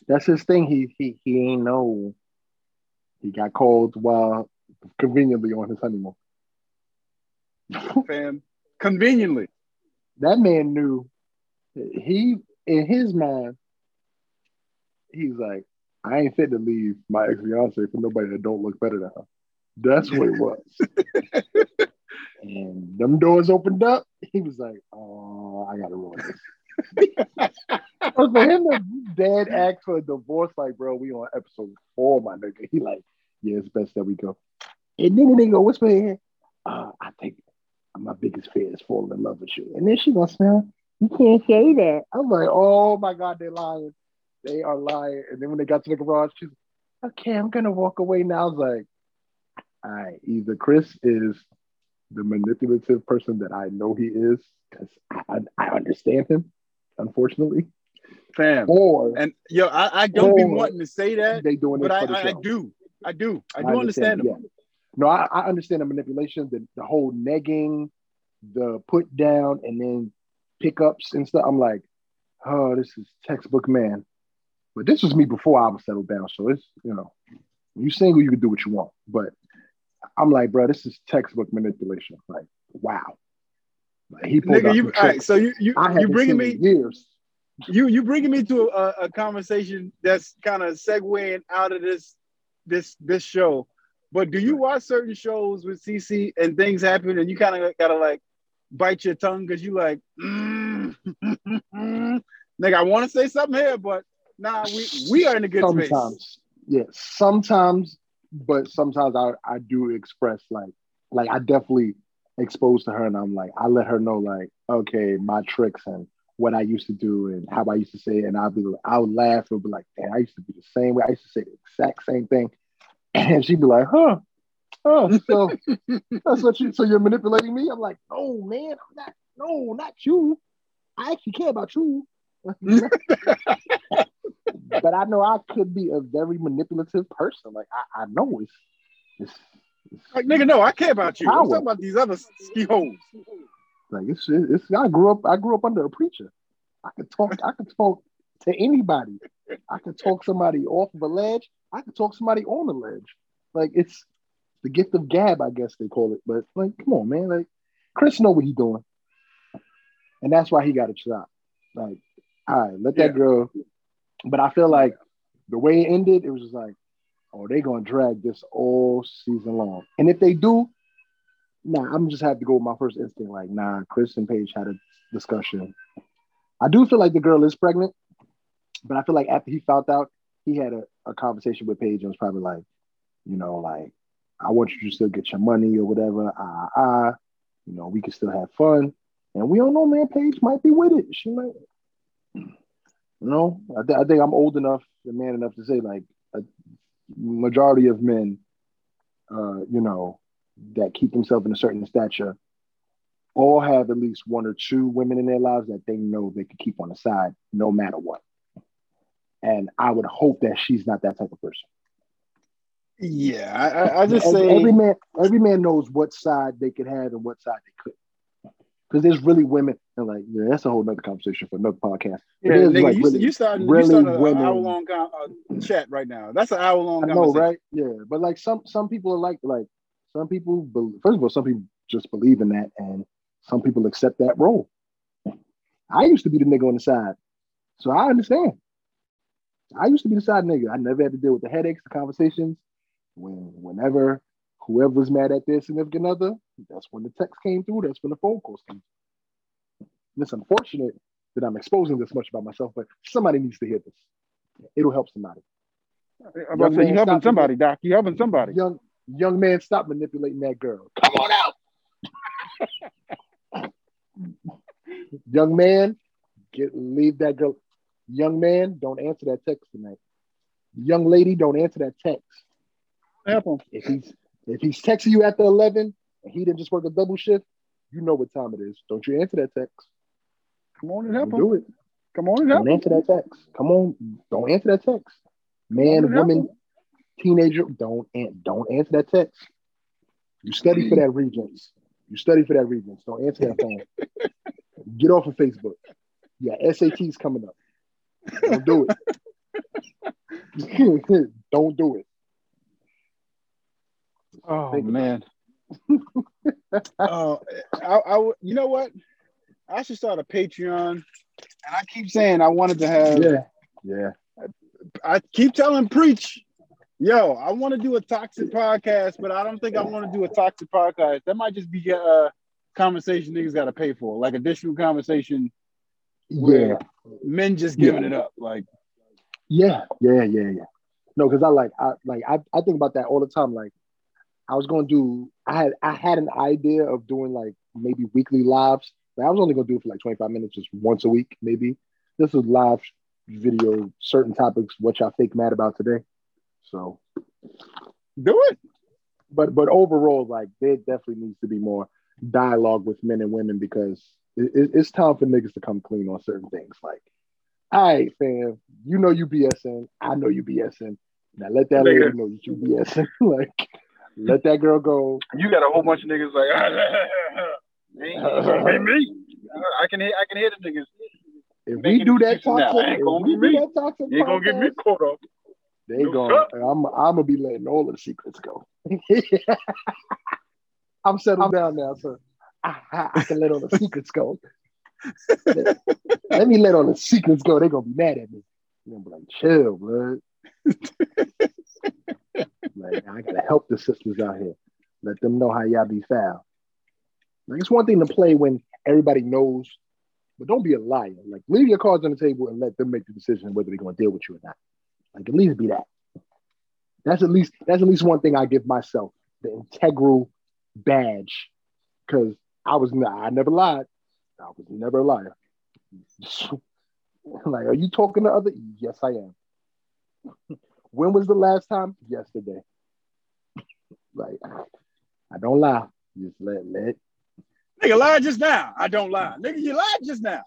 That's his thing. He he he ain't know. He got called while conveniently on his honeymoon. Fam, conveniently. That man knew. He in his mind, he's like, I ain't fit to leave my ex fiance for nobody that don't look better than her. That's what it was. and them doors opened up. He was like, "Oh, I gotta ruin this." for him to dad act for a divorce, like, bro, we on episode four, my nigga. He like, yeah, it's best that we go. And then the nigga whisper in, uh, I think my biggest fear is falling in love with you. And then she gonna smell, you can't say that. I'm like, oh my God, they're lying they are lying. And then when they got to the garage, she's okay, I'm gonna walk away now. I was like, all right, either Chris is the manipulative person that I know he is, because I, I, understand him, unfortunately. Fam. Or and yo, I, I don't be wanting to say that. They doing but I, I, I, do. I do. I do understand, understand Yeah. No, I, I understand the manipulation, the, the whole negging, the put down, and then pickups and stuff. I'm like, oh, this is textbook man. But this was me before I was settled down. So it's, you know, when you single, you can do what you want. But I'm like, bro, this is textbook manipulation. Like, wow. Like, he pulled Nigga, you, all right, so you you you bringing me years. You you bringing me to a, a conversation that's kind of segueing out of this this this show. But do you watch certain shows with CC and things happen and you kind of gotta like bite your tongue because you like, mm, nigga, I want to say something here, but Nah, we we are in a good sometimes. space. Yeah, sometimes, but sometimes I I do express like like I definitely exposed to her and I'm like I let her know like okay my tricks and what I used to do and how I used to say it. And I'll be I would laugh and be like damn I used to be the same way. I used to say the exact same thing. And she'd be like huh oh so that's what you so you're manipulating me? I'm like no man I'm not no not you. I actually care about you but I know I could be a very manipulative person. Like I, I know it's, it's Like nigga, no, I care about you. I'm talking about these other ski holes. Like it's, it's I grew up I grew up under a preacher. I could talk I could talk to anybody. I could talk somebody off of a ledge. I could talk somebody on the ledge. Like it's the gift of gab, I guess they call it. But like, come on, man. Like Chris know what he's doing. And that's why he got a shot. Like, all right, let that yeah. girl. But I feel like the way it ended, it was just like, oh, they gonna drag this all season long. And if they do, nah, I'm just have to go with my first instinct. Like, nah, Chris and Paige had a discussion. I do feel like the girl is pregnant, but I feel like after he found out, he had a, a conversation with Paige and was probably like, you know, like, I want you to still get your money or whatever. Ah, ah, you know, we can still have fun. And we don't know, man. Paige might be with it. She might, know, I, th- I think I'm old enough and man enough to say, like, a majority of men, uh, you know, that keep themselves in a certain stature all have at least one or two women in their lives that they know they can keep on the side no matter what. And I would hope that she's not that type of person. Yeah, I, I just every, say every man every man knows what side they could have and what side they could. Because there's really women, and like yeah, that's a whole nother conversation for another podcast. Yeah, nigga, like you, really, you started really you started an hour long uh, chat right now. That's an hour long. I know, right? Yeah, but like some some people are like like some people. First of all, some people just believe in that, and some people accept that role. I used to be the nigga on the side, so I understand. I used to be the side nigga. I never had to deal with the headaches, the conversations. When whenever whoever's mad at their significant other, that's when the text came through. That's when the phone calls came. Through. It's unfortunate that I'm exposing this much about myself, but somebody needs to hear this. It'll help somebody. I'm about to say you helping somebody, Doc. You helping somebody. Young young man, stop manipulating that girl. Come on out. young man, get leave that girl. Young man, don't answer that text tonight. Young lady, don't answer that text. If he's if he's texting you after 11 and he didn't just work a double shift, you know what time it is. Don't you answer that text. Come on and help him. Do it. Come on and help Don't answer that text. Come on. Don't answer that text. Man, woman, teenager, don't don't answer that text. You study for that Regents. You study for that Regents. Don't answer that phone. Get off of Facebook. Yeah, SAT's coming up. Don't do it. don't do it. Oh Think man. Uh, I, I, you know what? I should start a Patreon, and I keep saying I wanted to have. Yeah. Yeah. I, I keep telling preach, yo, I want to do a toxic podcast, but I don't think I want to do a toxic podcast. That might just be a conversation niggas got to pay for, like additional conversation. Yeah. Men just giving yeah. it up, like. Yeah, yeah, yeah, yeah. No, because I like I like I, I think about that all the time. Like I was gonna do. I had I had an idea of doing like maybe weekly lives. Like I was only gonna do it for like 25 minutes, just once a week, maybe. This is live video, certain topics, what y'all think mad about today. So do it. But but overall, like there definitely needs to be more dialogue with men and women because it, it's time for niggas to come clean on certain things. Like, all right, fam, you know you BSing, I know you BSing. Now let that lady know you BSing. like let that girl go. You got a whole bunch of niggas like, ain't be me. I can hear, I can hear the niggas. If we do that toxic, ain't gonna be me. That toxic you ain't gonna get me caught up. They no going. I'm, I'm gonna be letting all of the secrets go. I'm settled down now, so I, I, I, can let all the secrets go. let, let me let all the secrets go. They're gonna be mad at me. I'm gonna be like, chill, blood. like I gotta help the sisters out here. Let them know how y'all be foul. Like it's one thing to play when everybody knows, but don't be a liar. Like leave your cards on the table and let them make the decision whether they're gonna deal with you or not. Like at least be that. That's at least that's at least one thing I give myself the integral badge, because I was I never lied. I was never a liar. like, are you talking to other? Yes, I am. when was the last time? Yesterday. like, I don't lie. Just let let. Nigga lied just now. I don't lie. Nigga, you lied just now.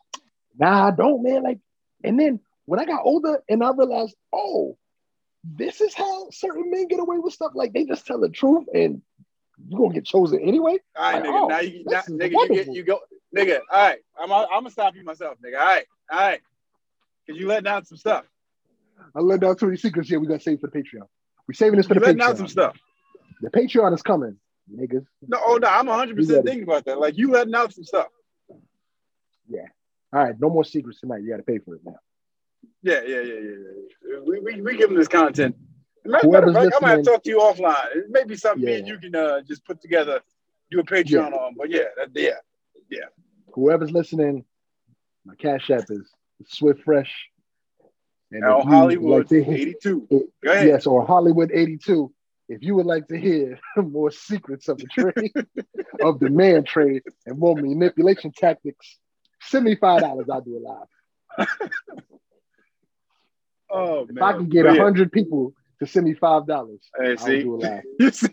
Nah, I don't, man. Like, and then when I got older and I realized, oh, this is how certain men get away with stuff. Like they just tell the truth and you gonna get chosen anyway. All right, like, nigga. Oh, now you, now, nigga, you get you go, nigga. All right, I'm I'm gonna stop you myself, nigga. All right, all right, cause you letting out some stuff. I let out too many secrets. Yeah, we got to save for the Patreon. We're saving this for the letting Patreon. out some stuff. The Patreon is coming, niggas. No, oh no, I'm 100 percent thinking about that. Like you letting out some stuff. Yeah. All right, no more secrets tonight. You got to pay for it now. Yeah, yeah, yeah, yeah. yeah. We, we, we give them this content. Whoever's fact, I might have to talk to you offline. It may be something yeah. you can uh, just put together, do a Patreon yeah. on. But yeah, that, yeah, yeah. Whoever's listening, my cash app is Swift Fresh. And Al Hollywood like 82. Go ahead. Yes, or Hollywood 82. If you would like to hear more secrets of the trade, of the man trade, and more manipulation tactics, send me five dollars. I'll do it live. oh if man. I can get a hundred yeah. people to send me five dollars, hey, I'll do it live. you see,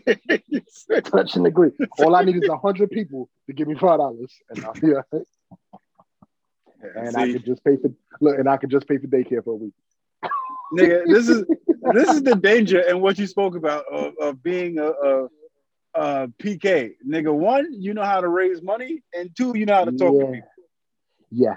you see. Touch and agree. All I need is a hundred people to give me five dollars, and I'll be And see. I could just pay for look, and I could just pay for daycare for a week nigga. This is this is the danger and what you spoke about of, of being a, a, a, PK, nigga. One, you know how to raise money, and two, you know how to talk yeah. to people. Yeah,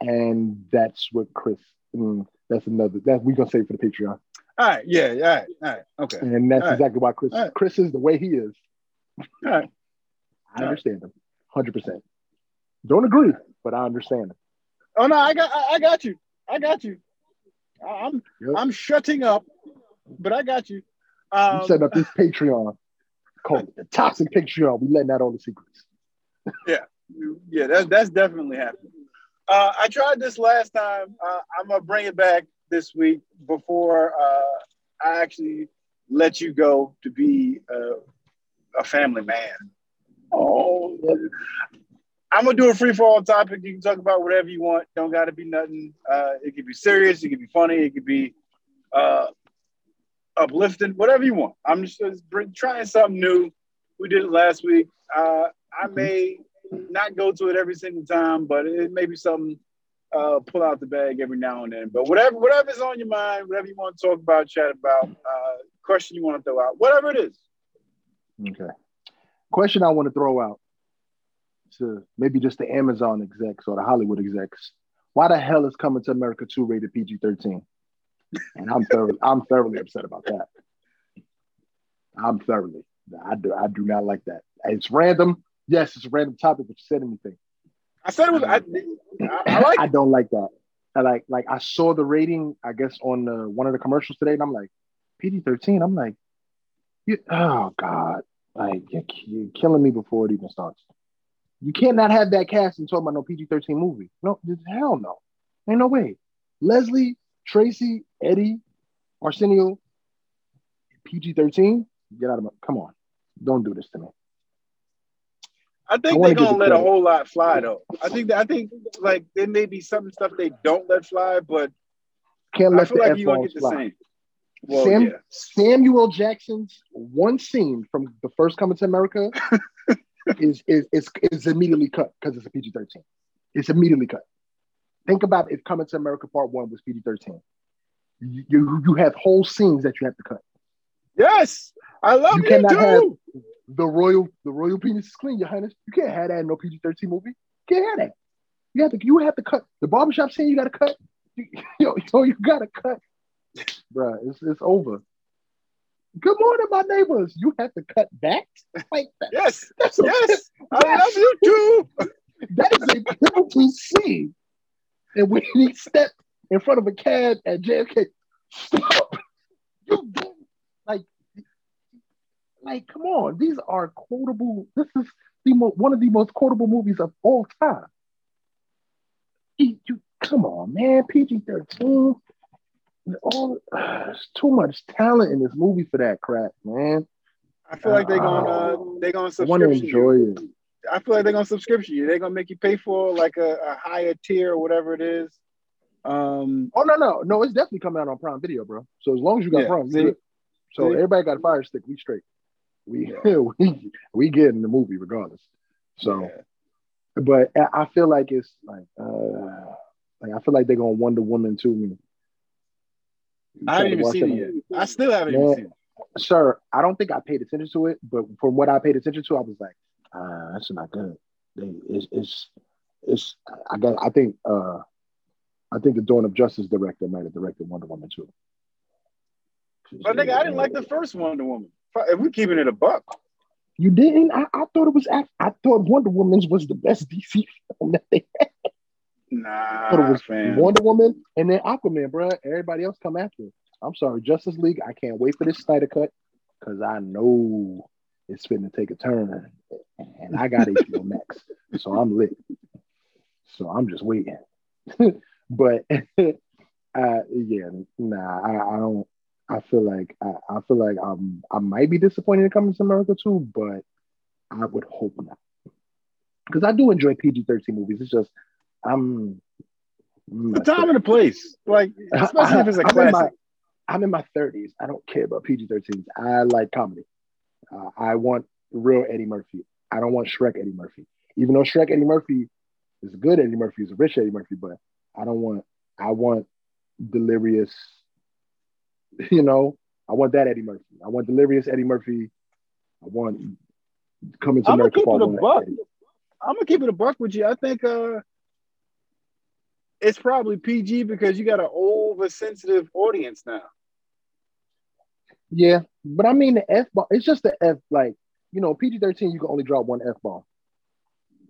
and that's what Chris. Mm, that's another. That we gonna say for the Patreon. All right. Yeah. All right. All right. Okay. And that's all exactly right. why Chris. Right. Chris is the way he is. All right. I understand him, hundred percent. Don't agree, but I understand him. Oh no, I got, I, I got you. I got you. I'm yep. I'm shutting up, but I got you. Um, you set up this Patreon called the Toxic Patreon. We letting out all the secrets. yeah, yeah, that's that's definitely happening. Uh, I tried this last time. Uh, I'm gonna bring it back this week before uh, I actually let you go to be a family man. Oh, I'm gonna do a free fall topic. You can talk about whatever you want. Don't got to be nothing. Uh, it could be serious. It could be funny. It could be uh, uplifting. Whatever you want. I'm just, just trying something new. We did it last week. Uh, I mm-hmm. may not go to it every single time, but it may be something. Uh, pull out the bag every now and then. But whatever, whatever's on your mind, whatever you want to talk about, chat about, uh, question you want to throw out, whatever it is. Okay. Question I want to throw out to maybe just the Amazon execs or the Hollywood execs, why the hell is Coming to America 2 rated PG 13? And I'm thoroughly, I'm thoroughly upset about that. I'm thoroughly. I do, I do not like that. It's random. Yes, it's a random topic, but you said anything. I said it was. I, I, I like. I don't like that. I like, like I saw the rating, I guess, on the, one of the commercials today, and I'm like, PG 13. I'm like, you, oh God, like you're, you're killing me before it even starts. You cannot have that cast and talk about no PG 13 movie. No, hell no. Ain't no way. Leslie, Tracy, Eddie, Arsenio, PG 13. Get out of my, come on. Don't do this to me. I think they're gonna let a whole lot fly though. I think that I think like there may be some stuff they don't let fly, but can't let I feel like you're gonna get the same. Well, Sam, yeah. Samuel Jackson's one scene from the first Coming to America is, is, is, is immediately cut because it's a PG 13. It's immediately cut. Think about if Coming to America Part 1 was PG 13. You, you, you have whole scenes that you have to cut. Yes, I love you. You cannot too. have the royal the royal penis is clean, Your Highness. You can't have that in no PG 13 movie. You can't have that. You have to you have to cut the barbershop scene. You got to cut. Yo, yo, you got to cut, Bruh, It's it's over. Good morning, my neighbors. You have to cut back like that. Yes, that's yes. I love you too. that is a pivotal scene. And when he stepped in front of a cab at JFK, stop. You like, like, come on. These are quotable. This is the mo- one of the most quotable movies of all time. You, you come on, man. PG thirteen all there's too much talent in this movie for that crap, man. I feel like they're gonna uh, they're gonna subscription enjoy you. it. I feel like they're gonna subscription you. They're gonna make you pay for like a, a higher tier or whatever it is. Um, oh no no no! It's definitely coming out on Prime Video, bro. So as long as you got yeah, Prime, see, so see? everybody got a Fire Stick. We straight. We yeah. we we get in the movie regardless. So, yeah. but I feel like it's like uh like I feel like they're gonna Wonder Woman to me I haven't even seen it yet. I still haven't man, even seen it. sir, I don't think I paid attention to it, but from what I paid attention to, I was like, uh, that's not good. They, it's, it's, it's. I got. I think. Uh, I think the Dawn of Justice director might have directed Wonder Woman too. But nigga, I didn't like the first Wonder Woman. If we keeping it a buck. You didn't? I, I thought it was. I thought Wonder Woman's was the best DC film that they had. Nah, it was fam. Wonder Woman and then Aquaman, bro. Everybody else come after. I'm sorry, Justice League. I can't wait for this Snyder cut because I know it's fitting to take a turn, and I got HBO Max, so I'm lit. So I'm just waiting. but uh, yeah, nah, I, I, don't. I feel like I, I feel like I'm I might be disappointed in coming to America too, but I would hope not because I do enjoy PG-13 movies. It's just I'm the time and the place, like especially if it's a I'm classic. In my, I'm in my 30s. I don't care about PG-13s. I like comedy. Uh, I want real Eddie Murphy. I don't want Shrek Eddie Murphy. Even though Shrek Eddie Murphy is a good Eddie Murphy, is a rich Eddie Murphy, but I don't want. I want delirious. You know, I want that Eddie Murphy. I want delirious Eddie Murphy. I want coming to I'm America. Gonna keep it a buck. I'm gonna keep it a buck with you. I think uh, it's probably PG because you got an oversensitive audience now. Yeah, but I mean the F bomb. It's just the F. Like you know, PG thirteen. You can only drop one F bomb.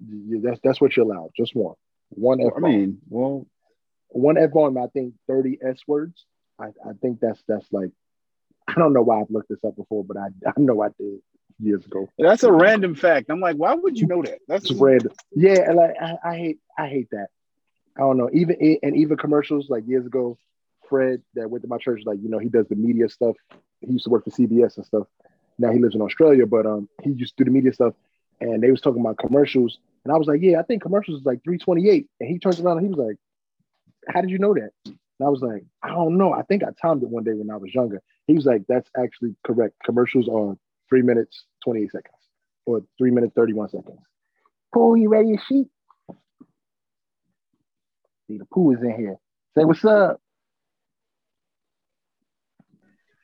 Yeah, that's that's what you're allowed. Just one. One F. I mean, well, one F bomb. I think thirty S words. I, I think that's that's like. I don't know why I've looked this up before, but I I know I did years ago. That's a random fact. I'm like, why would you know that? That's it's random. Yeah, and like I, I hate I hate that. I don't know. Even and even commercials like years ago, Fred that went to my church, like you know, he does the media stuff. He used to work for CBS and stuff. Now he lives in Australia, but um, he used to do the media stuff. And they was talking about commercials, and I was like, yeah, I think commercials is like 328. And he turns around and he was like, how did you know that? And I was like, I don't know. I think I timed it one day when I was younger. He was like, that's actually correct. Commercials are three minutes 28 seconds or three minutes 31 seconds. Paul, you ready to sheet? See, the poo is in here. Say what's up.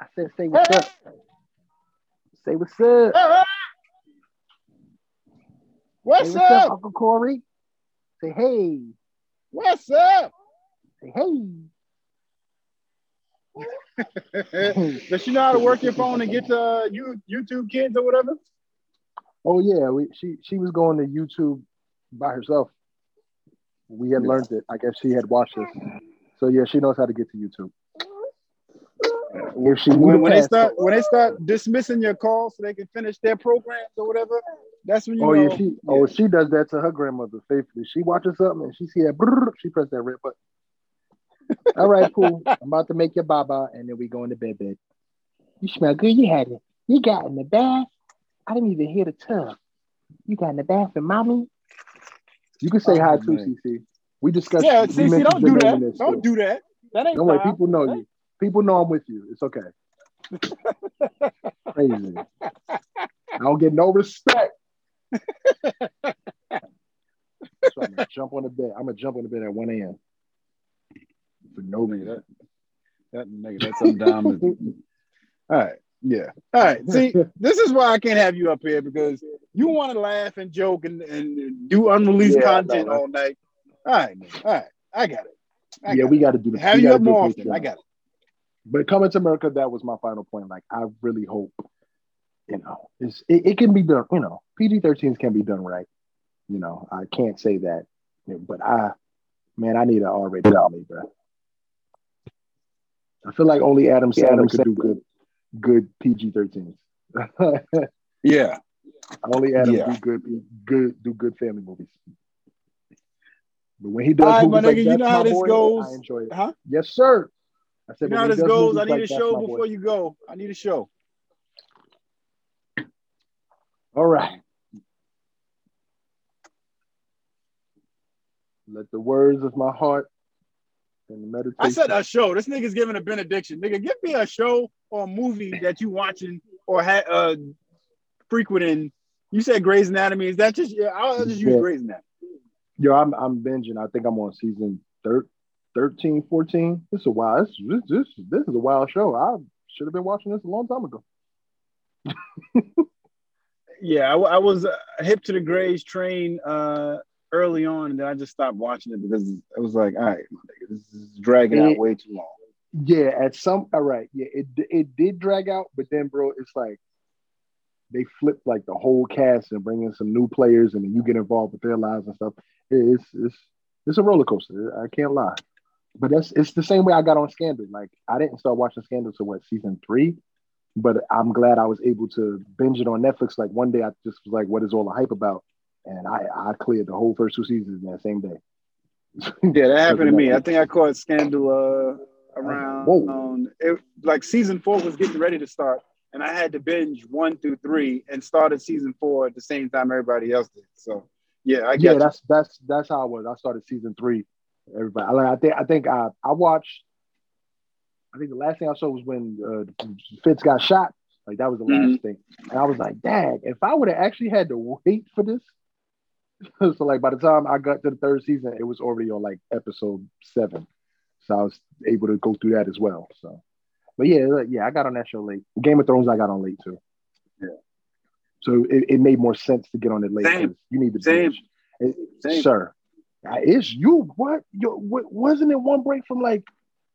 I said, say what's up. Say what's up. What's, say, up? what's up, Uncle Corey? Say hey. What's up? Say hey. Does she know how to work your phone and get to uh, you YouTube kids or whatever? Oh yeah, we, she she was going to YouTube by herself. We had learned it. I guess she had watched us. So yeah, she knows how to get to YouTube. If she when, when they start when they start dismissing your calls so they can finish their programs or whatever, that's when you oh, know. Oh, yeah, she, yeah. Oh, she does that to her grandmother faithfully. She watches something and she see that brrr, she press that red button. All right, cool. I'm about to make your baba, and then we go into bed. Bed. You smell good. You had it. You got in the bath. I didn't even hear the tub. You got in the bath and mommy. You can say oh, hi too, CC. We discussed. Yeah, CC, don't do that. Don't do that. That ain't. Don't worry. People know you. People know I'm with you. It's okay. Crazy. I don't get no respect. so I'm gonna jump on the bed. I'm gonna jump on the bed at 1 a.m. For no reason. That, that nigga, that's some dumb. All right. Yeah. All right. See, this is why I can't have you up here because you want to laugh and joke and, and do unreleased yeah, content no, all night. All right, man. All right. I got it. I yeah, got we got to do the have you up more often. I got it. But coming to America, that was my final point. Like, I really hope, you know, it's, it, it can be done. You know, PG 13s can be done right. You know, I can't say that, but I, man, I need an R rated me, bro. I feel like only Adam Sandler could do good, good PG 13s. yeah, only Adam yeah. do good, good, do good family movies. But when he does right, movies nigga, like you know how this boy, goes. I enjoy it. Huh? Yes, sir. I said, you know how this goes. I need like, a show before boy. you go. I need a show. All right. Let the words of my heart and the meditation. I said a show. This nigga's giving a benediction. Nigga, give me a show or movie that you watching or had uh frequenting. You said Grey's Anatomy. Is that just yeah? I'll just use yeah. Grey's Anatomy. Yo, I'm I'm binging. I think I'm on season thir- 13, 14. This is a wild. This, this this this is a wild show. I should have been watching this a long time ago. yeah, I, I, was uh, hip to the Grays train uh, early on, and then I just stopped watching it because it was like, all right, this is dragging out way too long. Yeah, at some all right, yeah, it it did drag out, but then, bro, it's like they flip like the whole cast and bring in some new players, and then you get involved with their lives and stuff. It's it's it's a roller coaster. I can't lie, but that's it's the same way I got on Scandal. Like I didn't start watching Scandal until what season three, but I'm glad I was able to binge it on Netflix. Like one day, I just was like, "What is all the hype about?" And I I cleared the whole first two seasons in that same day. yeah, that happened to me. I think I caught Scandal uh, around um, it, like season four was getting ready to start, and I had to binge one through three and started season four at the same time everybody else did. So yeah, I yeah, that's that's that's how I was. I started season three. Everybody, like I think I think I I watched. I think the last thing I saw was when uh, Fitz got shot. Like that was the last mm-hmm. thing, and I was like, "Dang! If I would have actually had to wait for this." so like by the time I got to the third season, it was already on like episode seven, so I was able to go through that as well. So but yeah, uh, yeah, I got on that show late. Game of Thrones, I got on late too. Yeah. So it, it made more sense to get on it late. Same. You need to same. It, same. Sir, is you what? Yo, what, wasn't it one break from like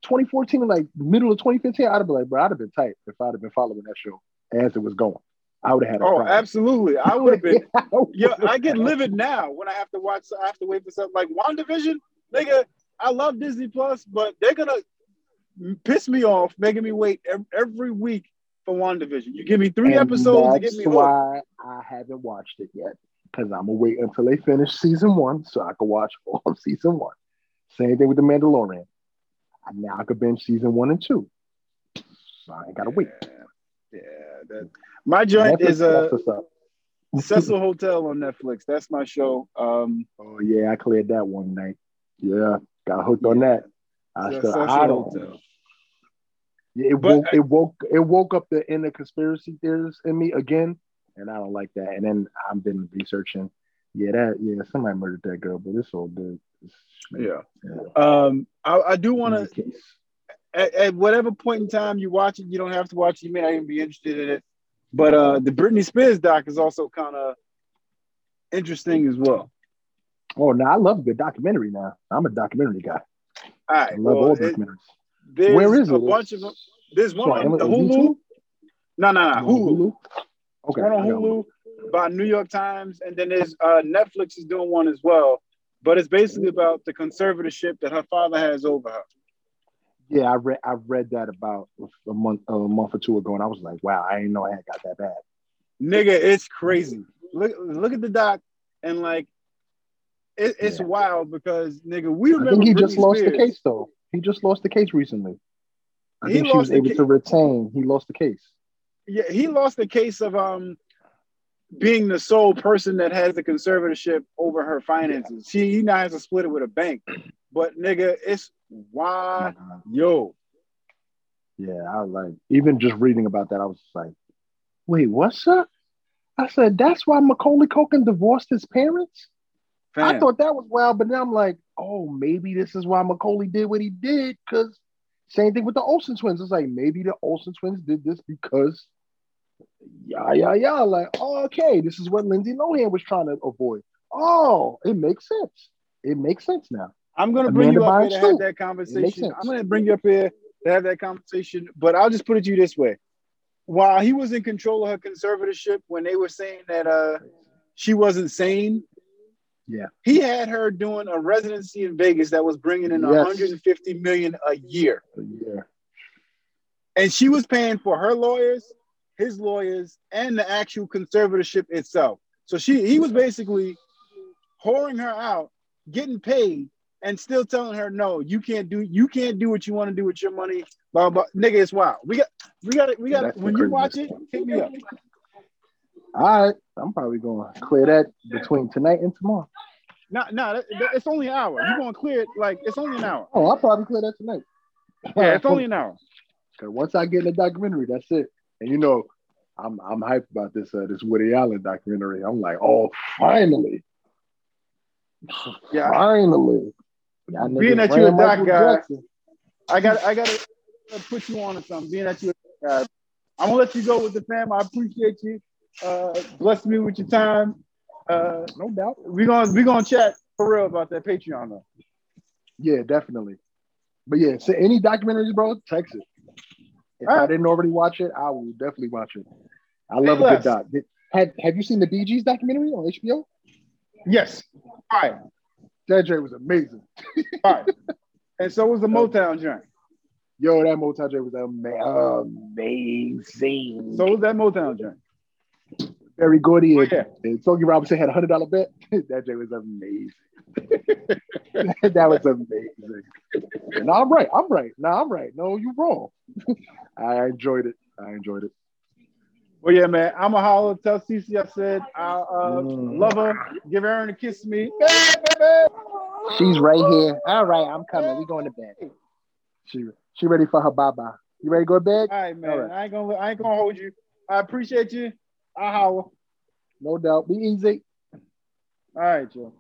2014 to like middle of 2015? I'd have been like, bro, I'd have been tight if I'd have been following that show as it was going. I would have had. A oh, problem. absolutely. I would have been. yeah, I get livid now when I have to watch. I have to wait for something like WandaVision. Nigga, I love Disney Plus, but they're gonna piss me off, making me wait every week for WandaVision. You give me three and episodes to get me why I haven't watched it yet because I'm gonna wait until they finish season one so I can watch all of season one. Same thing with the Mandalorian. Now I could binge season one and two. So I ain't gotta wait. Yeah, that, my joint Netflix is a Cecil Hotel on Netflix. That's my show. Um, oh yeah, I cleared that one night. Yeah, got hooked yeah. on that. I still, I don't. It but, woke, it woke, it woke up the inner conspiracy theorists in me again, and I don't like that. And then I've been researching. Yeah, that yeah, somebody murdered that girl, but it's all good. It's, yeah. yeah. Um, I, I do want to. At, at, whatever point in time you watch it, you don't have to watch it. You may not even be interested in it. But uh, the Britney Spears doc is also kind of interesting as well. Oh, no, I love a good documentary now. I'm a documentary guy. All right. I love well, all documentaries. There's Where is it? A bunch of them. There's one on the Hulu. No, no, no. Hulu. Okay. One on Hulu by New York Times, and then there's uh, Netflix is doing one as well. But it's basically about the conservatorship that her father has over her. Yeah, I read I read that about a month a month or two ago, and I was like, wow, I didn't know I had got that bad. Nigga, it's crazy. Look look at the doc, and like it, it's yeah. wild because nigga, we remember. I think he Britney just lost Spears. the case though. He just lost the case recently. I he think she was able ca- to retain. He lost the case. Yeah, he lost the case of um being the sole person that has the conservatorship over her finances. Yeah. She he now has to split it with a bank. But nigga, it's why yo. Yeah, I like even just reading about that, I was like, wait, what's up? I said, that's why Macaulay Culkin divorced his parents? Fam. I thought that was wild, but then I'm like, oh, maybe this is why Macaulay did what he did. Because same thing with the Olsen twins. It's like maybe the Olsen twins did this because, yeah, yeah, yeah. Like, oh, okay, this is what Lindsay Lohan was trying to avoid. Oh, it makes sense. It makes sense now. I'm gonna bring Amanda you up here to have that conversation. I'm gonna bring you up here to have that conversation, but I'll just put it to you this way: while he was in control of her conservatorship, when they were saying that uh she wasn't sane, yeah. He had her doing a residency in Vegas that was bringing in yes. 150 million a year. A year. And she was paying for her lawyers, his lawyers, and the actual conservatorship itself. So she he was basically whoring her out, getting paid, and still telling her, no, you can't do you can't do what you want to do with your money. Blah blah. Nigga, it's wild. We got we got it. We got it. When you watch it, hit me up. All right, I'm probably going to clear that between tonight and tomorrow. No, no, it's only an hour. You're going to clear it like it's only an hour. Oh, I'll probably clear that tonight. Yeah, it's only an hour. Because once I get in the documentary, that's it. And you know, I'm I'm hyped about this uh, this Woody Allen documentary. I'm like, oh, finally, yeah, finally. Being that you're a doc guy, I got I got to put you on to something. Being that you're a I'm gonna let you go with the fam. I appreciate you. Uh, bless me with your time. Uh, no doubt. We're gonna we're gonna chat for real about that Patreon though. Yeah, definitely. But yeah, so any documentaries, bro, text it. If I didn't already watch it, I will definitely watch it. I love a good doc. Have Have you seen the Bee Gees documentary on HBO? Yes. All right. That joint was amazing. All right. And so was the Motown joint. Yo, that Motown joint was amazing. So was that Motown joint. Berry Gordy and, oh, yeah. and Smokey Robinson had a hundred dollar bet. that joint was amazing. that was amazing. no, I'm right. I'm right. No, I'm right. No, you're wrong. I enjoyed it. I enjoyed it. Well, yeah, man. I'm a holler. Tell Cece I said I uh, mm. love her. Give Aaron a kiss me. She's right here. All right, I'm coming. We going to bed. She she ready for her bye bye. You ready to go to bed? All right, man. All right. I ain't gonna I ain't gonna hold you. I appreciate you. I holler. No doubt. Be easy. All right, Joe.